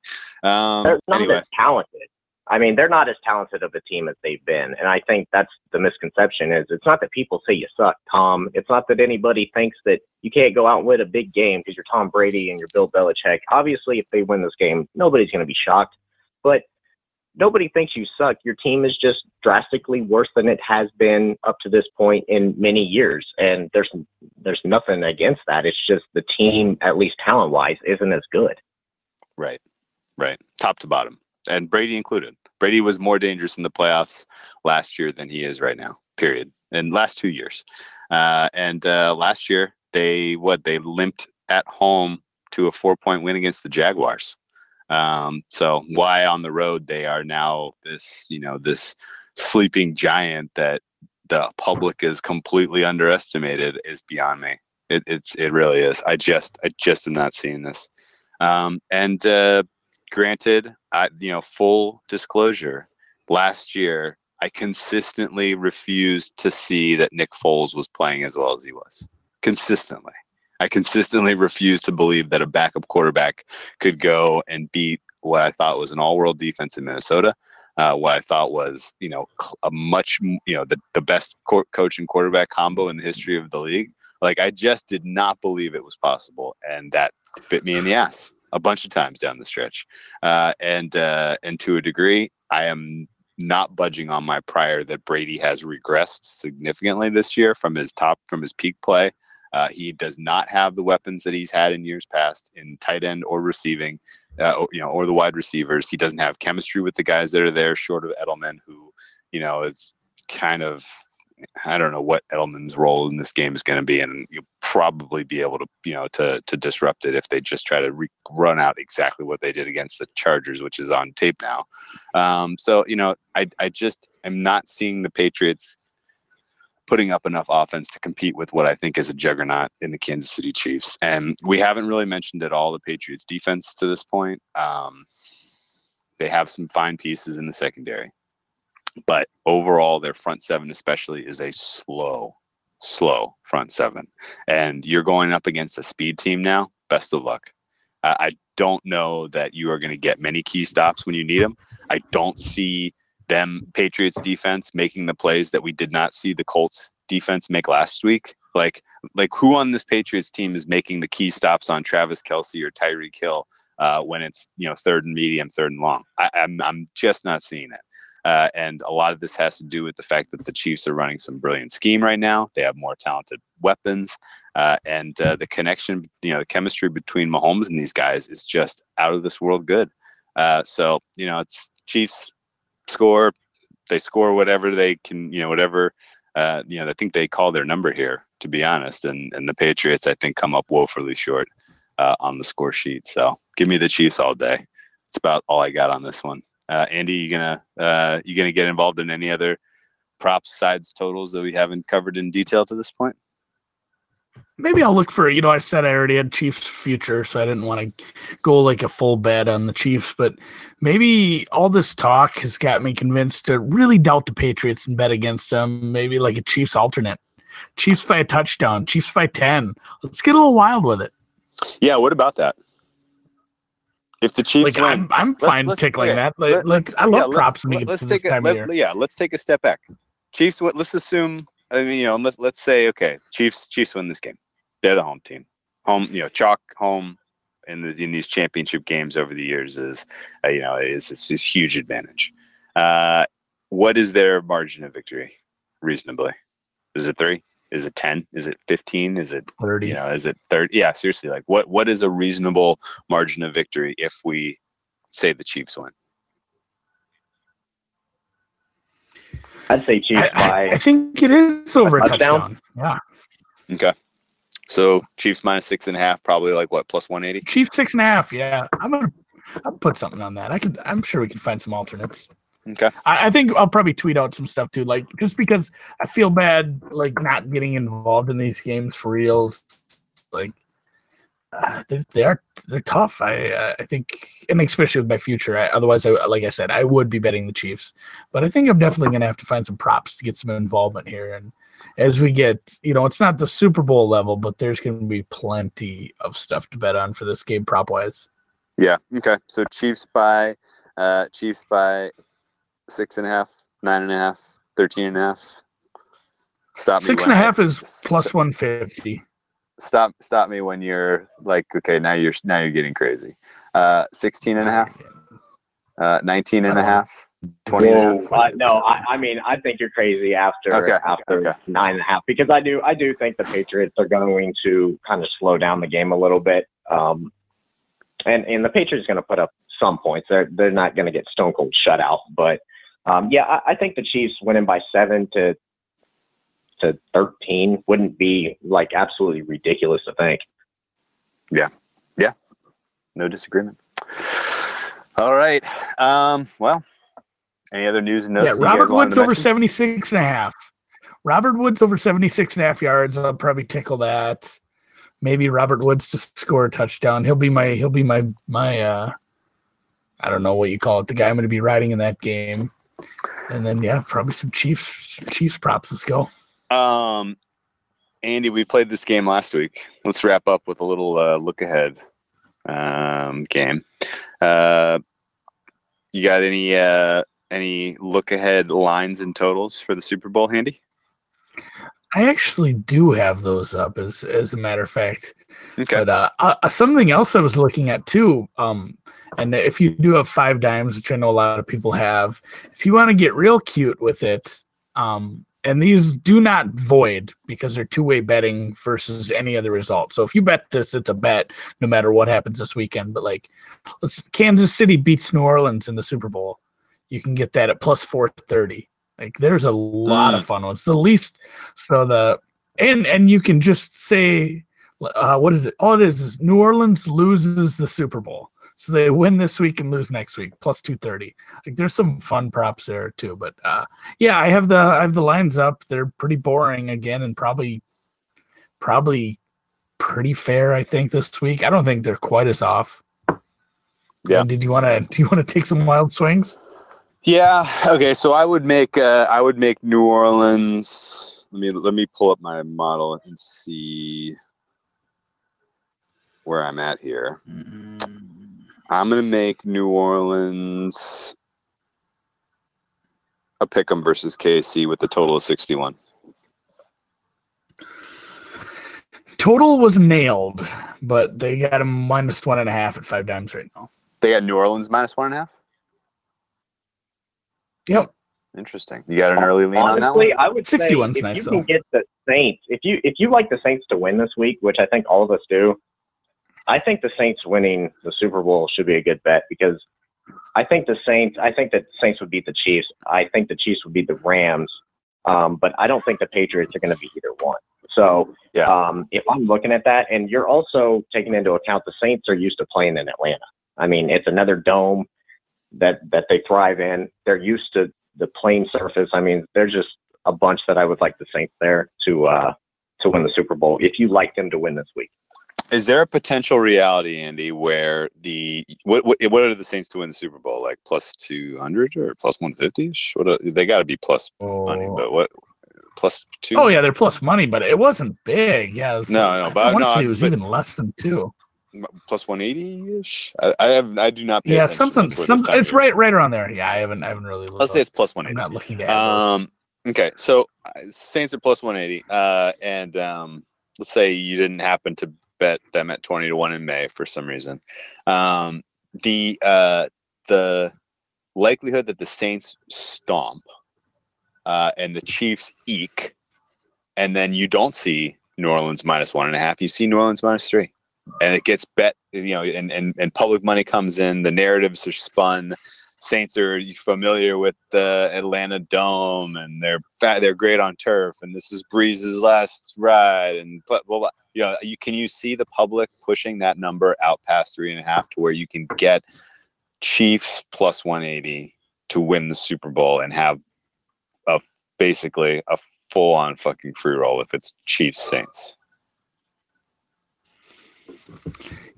um They're not anyway as talented. I mean, they're not as talented of a team as they've been, and I think that's the misconception. Is it's not that people say you suck, Tom. It's not that anybody thinks that you can't go out and win a big game because you're Tom Brady and you're Bill Belichick. Obviously, if they win this game, nobody's going to be shocked, but nobody thinks you suck. Your team is just drastically worse than it has been up to this point in many years, and there's there's nothing against that. It's just the team, at least talent wise, isn't as good. right right top to bottom and brady included. Brady was more dangerous in the playoffs last year than he is right now period in last two years. Uh and uh last year they what they limped at home to a four point win against the jaguars. Um so why on the road they are now this you know this sleeping giant that the public is completely underestimated is beyond me. It, it's it really is. I just i just am not seeing this. Um and uh granted i you know full disclosure last year i consistently refused to see that nick foles was playing as well as he was consistently I consistently refused to believe that a backup quarterback could go and beat what I thought was an all-world defense in Minnesota. Uh, what I thought was, you know, a much, you know, the, the best co- coach and quarterback combo in the history of the league. Like I just did not believe it was possible, and that bit me in the ass a bunch of times down the stretch. Uh, and uh, and to a degree, I am not budging on my prior that Brady has regressed significantly this year from his top from his peak play. Uh, he does not have the weapons that he's had in years past in tight end or receiving, uh, or, you know, or the wide receivers. He doesn't have chemistry with the guys that are there, short of Edelman, who you know is kind of I don't know what Edelman's role in this game is going to be, and you'll probably be able to, you know, to to disrupt it if they just try to re- run out exactly what they did against the Chargers, which is on tape now. Um, so you know, I I just am not seeing the Patriots putting up enough offense to compete with what I think is a juggernaut in the Kansas City Chiefs, and we haven't really mentioned at all the Patriots defense to this point. Um, they have some fine pieces in the secondary but overall their front seven especially is a slow slow front seven. And you're going up against a speed team now best of luck. Uh, i don't know that you are going to get many key stops when you need them i don't see them patriots defense making the plays that we did not see the colts defense make last week. Like like who on this patriots team is making the key stops on travis Kelce or Tyreek Hill uh, when it's you know third and medium third and long? I, I'm, I'm just not seeing it uh, and a lot of this has to do with the fact that the Chiefs are running some brilliant scheme right now. They have more talented weapons. Uh, and uh, the connection, you know, the chemistry between Mahomes and these guys is just out of this world good. Uh, so, you know, it's Chiefs score, they score whatever they can, you know, whatever, uh, you know, I think they call their number here, to be honest. And, and the Patriots, I think, come up woefully short uh, on the score sheet. So give me the Chiefs all day. It's about all I got on this one. Uh, Andy, you gonna uh, you gonna get involved in any other props, sides, totals that we haven't covered in detail to this point? Maybe I'll look for you know I said I already had Chiefs future, so I didn't want to go like a full bet on the Chiefs, but maybe all this talk has got me convinced to really doubt the Patriots and bet against them. Maybe like a Chiefs alternate, Chiefs by a touchdown, Chiefs by ten. Let's get a little wild with it. Yeah, what about that? If the Chiefs like, win, I'm, I'm let's- fine let's- tickling okay, that. Like, let's, I love yeah, props when we let- get let's to take this a, time let- year. yeah, let's take a step back. Chiefs, what? Let's assume. I mean, you know, let, let's say, okay, Chiefs, Chiefs win this game. They're the home team. Home, you know, chalk home in the, in these championship games over the years is, uh, you know, is is this huge advantage. Uh, what is their margin of victory? Reasonably, is it three? Is it ten? Is it fifteen? Is it Thirty. you know is it 30 yeah seriously like what what is a reasonable margin of victory if we say the chiefs win I'd say Chiefs I, I, by I think it is over a touchdown? touchdown. Yeah. Okay so chiefs minus six and a half probably like what plus 180 Chiefs six and a half. Yeah, I'm gonna I'll put something on that. I could. I'm sure we can find some alternates. Okay I, I think I'll probably tweet out some stuff too, like just because I feel bad, like not getting involved in these games for reals. Like uh, they're they're they're tough. I uh, I think, and especially with my future. I, otherwise, I like I said, I would be betting the Chiefs, but I think I'm definitely gonna have to find some props to get some involvement here. And as we get, you know, it's not the Super Bowl level, but there's gonna be plenty of stuff to bet on for this game prop wise. yeah okay so chiefs by uh chiefs by six and a half nine and a half 13 and a half stop me Six when and a I- half is s- plus one fifty. stop stop me when you're like okay now you're now you're getting crazy uh 16 and a half uh 19 and a half 20 and a half uh, no, I, I mean I think you're crazy after Okay, after okay. nine and a half because I do I do think the Patriots are going to kind of slow down the game a little bit. Um, and and the Patriots are going to put up some points. They're they're not going to get stone cold shut out, but um, yeah, I, I think the Chiefs winning by seven to to thirteen wouldn't be like absolutely ridiculous to think. Yeah, yeah, no disagreement all right um well any other news and notes Yeah, Robert Woods over mention? 76 and a half. Robert Woods over 76 and a half yards. I'll probably tickle that. Maybe Robert Woods to score a touchdown. He'll be my he'll be my my uh I don't know what you call it, the guy I'm gonna be riding in that game. And then yeah, probably some Chiefs Chiefs props. Let's go. Um, Andy, we played this game last week. Let's wrap up with a little uh, look ahead um, game. Uh, you got any uh, any look ahead lines and totals for the Super Bowl handy? I actually do have those up as as a matter of fact. Okay. But uh, uh, something else I was looking at too, um, and if you do have 5Dimes, which I know a lot of people have, if you want to get real cute with it, um, and these do not void because they're two way betting versus any other result. So if you bet this, it's a bet no matter what happens this weekend. But like, Kansas City beats New Orleans in the Super Bowl, you can get that at plus four thirty. Like, there's a lot of fun ones. The least, so the and and you can just say, uh, what is it? All it is is New Orleans loses the Super Bowl. So they win this week and lose next week, plus two thirty. Like there's some fun props there too. But uh, yeah, I have the I have the lines up. They're pretty boring again, and probably probably pretty fair. I think this week. I don't think they're quite as off. Yeah. Did you want to do you want to take some wild swings? Yeah. Okay. So I would make uh, I would make New Orleans. Let me let me pull up my model and see where I'm at here. I'm gonna make New Orleans a pick'em versus KC with a total of 61. Total was nailed, but they got a minus one and a half at 5Dimes right now. They got New Orleans minus one and a half. Yep. Interesting. You got an early lean on that one. Honestly, I would say 61's if nice, you though. can get the Saints, if you if you like the Saints to win this week, which I think all of us do, I think the Saints winning the Super Bowl should be a good bet because I think the Saints, I think that Saints would beat the Chiefs. I think the Chiefs would beat the Rams, um, but I don't think the Patriots are going to be either one. So Yeah. um, if I'm looking at that, and you're also taking into account the Saints are used to playing in Atlanta. I mean, it's another dome that that they thrive in. They're used to the playing surface. I mean, there's just a bunch that I would like the Saints there to uh, to win the Super Bowl. If you like them to win this week, Is there a potential reality, Andy, where the what what, what are the Saints to win the Super Bowl? Like plus two hundred or plus one fifty? What are, they got to be plus money, but what plus two? Oh yeah, they're plus money, but it wasn't big. Yeah, was No, like- no, I but- want to no, say it was even less than two. plus one eighty ish. I, I have I do not. Pay Yeah, something. Some, it's right, right around there. Yeah, I haven't, I haven't really. Looked Let's say it's plus one I'm not looking those. Um. Okay, so uh, Saints are plus one eighty. Uh, and um, let's say you didn't happen to bet them at twenty to one in May for some reason. Um, the uh the likelihood that the Saints stomp, uh, and the Chiefs eke, and then you don't see New Orleans minus one and a half. You see New Orleans minus three, and it gets bet. You know, and and and public money comes in. The narratives are spun. Saints are familiar with the Atlanta Dome, and they're they're great on turf, and this is Brees's last ride, and blah, blah, blah. you know, you can you see the public pushing that number out past three and a half to where you can get Chiefs plus one eighty to win the Super Bowl and have a basically a full on fucking free roll if it's Chiefs Saints.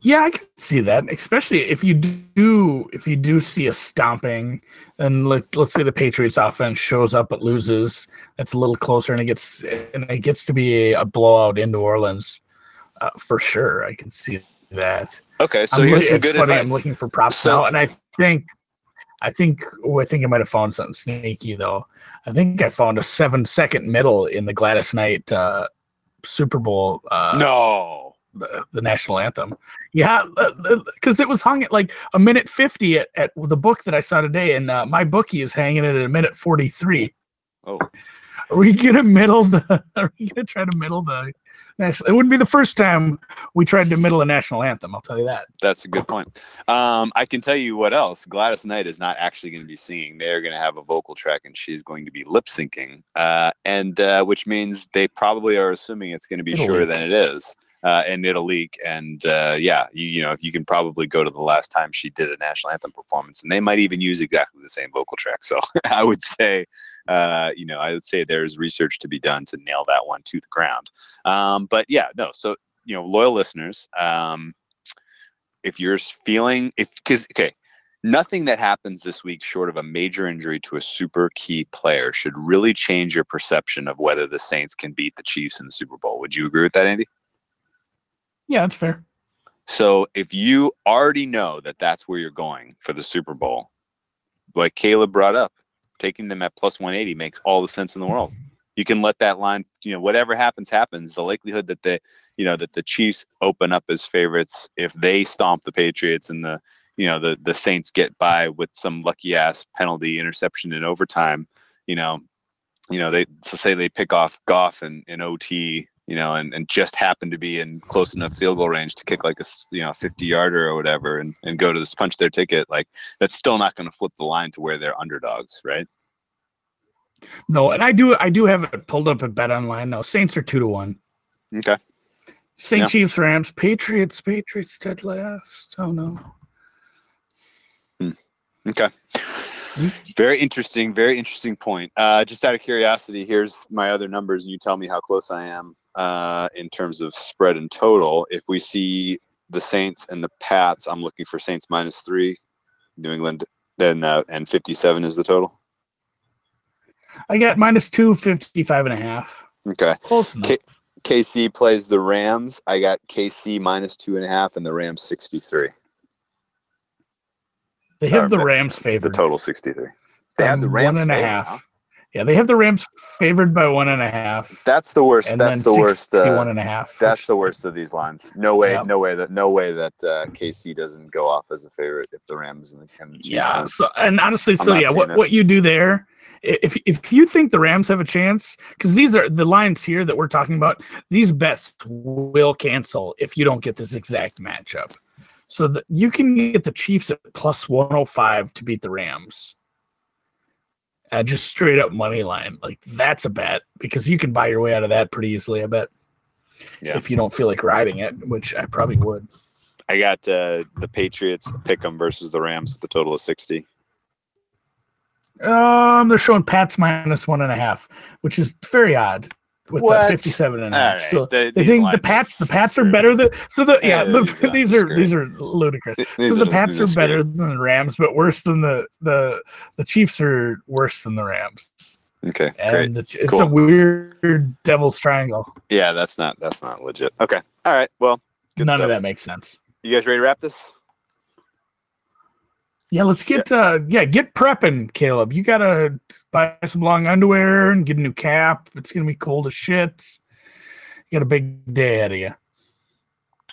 Yeah, I can see that, especially if you do if you do see a stomping, and let, let's say the Patriots offense shows up but loses, that's a little closer, and it gets and it gets to be a, a blowout in New Orleans, uh, for sure. I can see that. Okay, so I'm here's loo- some good funny, advice. I'm looking for props So- now, and I think, I think, oh, I think I might have found something sneaky though. I think I found a seven second middle in the Gladys Knight uh, Super Bowl. Uh, no. The, the national anthem. Yeah, because it was hung at like a minute fifty at, at the book that I saw today, and uh, my bookie is hanging it at a minute forty three. Oh. Are we gonna middle the? Are we gonna try to middle the national? It wouldn't be the first time we tried to middle a national anthem. I'll tell you that. That's a good point. Um, I can tell you what else. Gladys Knight is not actually going to be singing. They're going to have a vocal track, and she's going to be lip syncing, uh, and uh, which means they probably are assuming it's going to be It'll shorter than it is, uh, and it'll leak. And uh, yeah, you, you know, you can probably go to the last time she did a national anthem performance, and they might even use exactly the same vocal track. So I would say, uh, you know, I would say there's research to be done to nail that one to the ground. Um, but yeah, no. So you know, loyal listeners. Um, if you're feeling if because okay nothing that happens this week short of a major injury to a super key player should really change your perception of whether the Saints can beat the Chiefs in the Super Bowl. Would you agree with that, Andy? Yeah, that's fair. So if you already know that that's where you're going for the Super Bowl, like Caleb brought up, taking them at plus 180 makes all the sense in the world. You can let that line, you know, whatever happens, happens. The likelihood that the, you know, that the Chiefs open up as favorites if they stomp the Patriots and the, you know, the the Saints get by with some lucky ass penalty interception in overtime, you know, you know, they so say they pick off Goff and in OT, you know, and, and just happen to be in close enough field goal range to kick like a you know 50 yarder or whatever and, and go to this punch their ticket, like that's still not going to flip the line to where they're underdogs, right? No, and I do I do have it pulled up at BetOnline now. Saints are two to one. Okay. Saint Yeah. Chiefs, Rams, Patriots, Patriots dead last. Oh no. Okay. Very interesting. Very interesting point. Uh, just out of curiosity, here's my other numbers, and you tell me how close I am uh, in terms of spread and total. If we see the Saints and the Pats, I'm looking for Saints minus three. New England, then uh, and 57 is the total. I got minus two fifty five and a half. Okay. Close enough. K- KC plays the Rams. I got KC minus two and a half, and the Rams 63. They have Or the the- Rams The total 63. They have the Um, Rams one and a favored, half. huh? Yeah, they have the Rams favored by one and a half. That's the worst. That's the worst. 61 Uh, and a half. That's the worst of these lines. No way, Yep. no way that no way that uh, KC doesn't go off as a favorite if the Rams and the, Chiefs Yeah. So and honestly, I'm so yeah, what, it. what you do there, if if you think the Rams have a chance, because these are the lines here that we're talking about, these bets will cancel if you don't get this exact matchup. So that you can get the Chiefs at plus one hundred five to beat the Rams. Uh, just straight up money line, like that's a bet because you can buy your way out of that pretty easily. I bet. Yeah. If you don't feel like riding it, which I probably would. I got uh, the Patriots pick 'em versus the Rams with a total of sixty. Um, they're showing Pats minus one and a half, which is very odd with uh, What? the 57 and a half. right, So the- they think the Pats, the Pats are better than so the yeah, Yeah, the, these lines these are are these are ludicrous. These so are- the Pats these are better than the Rams, but worse than the the the Chiefs are worse than the Rams. Okay, great. And it's, it's Cool. a weird devil's triangle. Yeah, that's not that's not legit. Okay, all right. Well, None stuff. of that makes sense. You guys ready to wrap this? Yeah, let's get uh yeah, get prepping, Caleb. You gotta buy some long underwear and get a new cap. It's gonna be cold as shit. You got a big day ahead of you.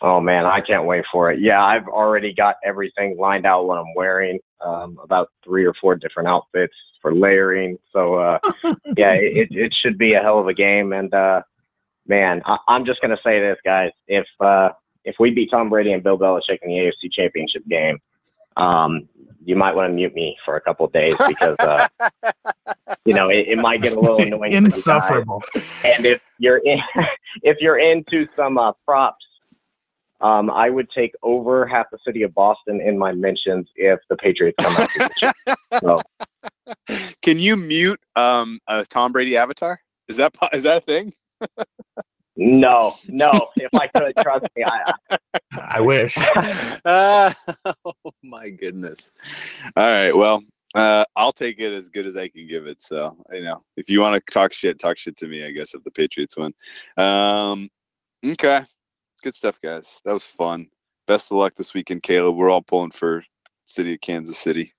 Oh man, I can't wait for it. Yeah, I've already got everything lined out what I'm wearing. Um, about three or four different outfits for layering. So uh, yeah, it, it should be a hell of a game. And uh, man, I, I'm just gonna say this, guys. If uh, if we beat Tom Brady and Bill Belichick in the AFC Championship game, um, you might want to mute me for a couple of days because uh, you know it, it might get a little annoying. for you guys. Insufferable. And if you're in, if you're into some uh, props, um, I would take over half the city of Boston in my mentions if the Patriots come out. to the Chiefs. So, Can you mute um, a Tom Brady avatar? Is that po- is that a thing? No, no. If I could, trust me, I, I wish. Ah, oh my goodness. All right. Well, uh, I'll take it as good as I can give it. So you know, if you want to talk shit, talk shit to me. I guess if the Patriots win. Um, okay. Good stuff, guys. That was fun. Best of luck this weekend, Caleb. We're all pulling for City of Kansas City.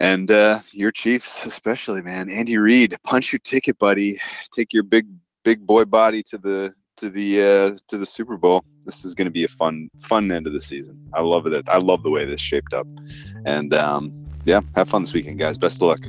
And uh, your Chiefs, especially, man. Andy Reid, punch your ticket, buddy. Take your big, big boy body to the to the uh, to the Super Bowl. This is going to be a fun, fun end of the season. I love it. I love the way this shaped up. And um, yeah, have fun this weekend, guys. Best of luck.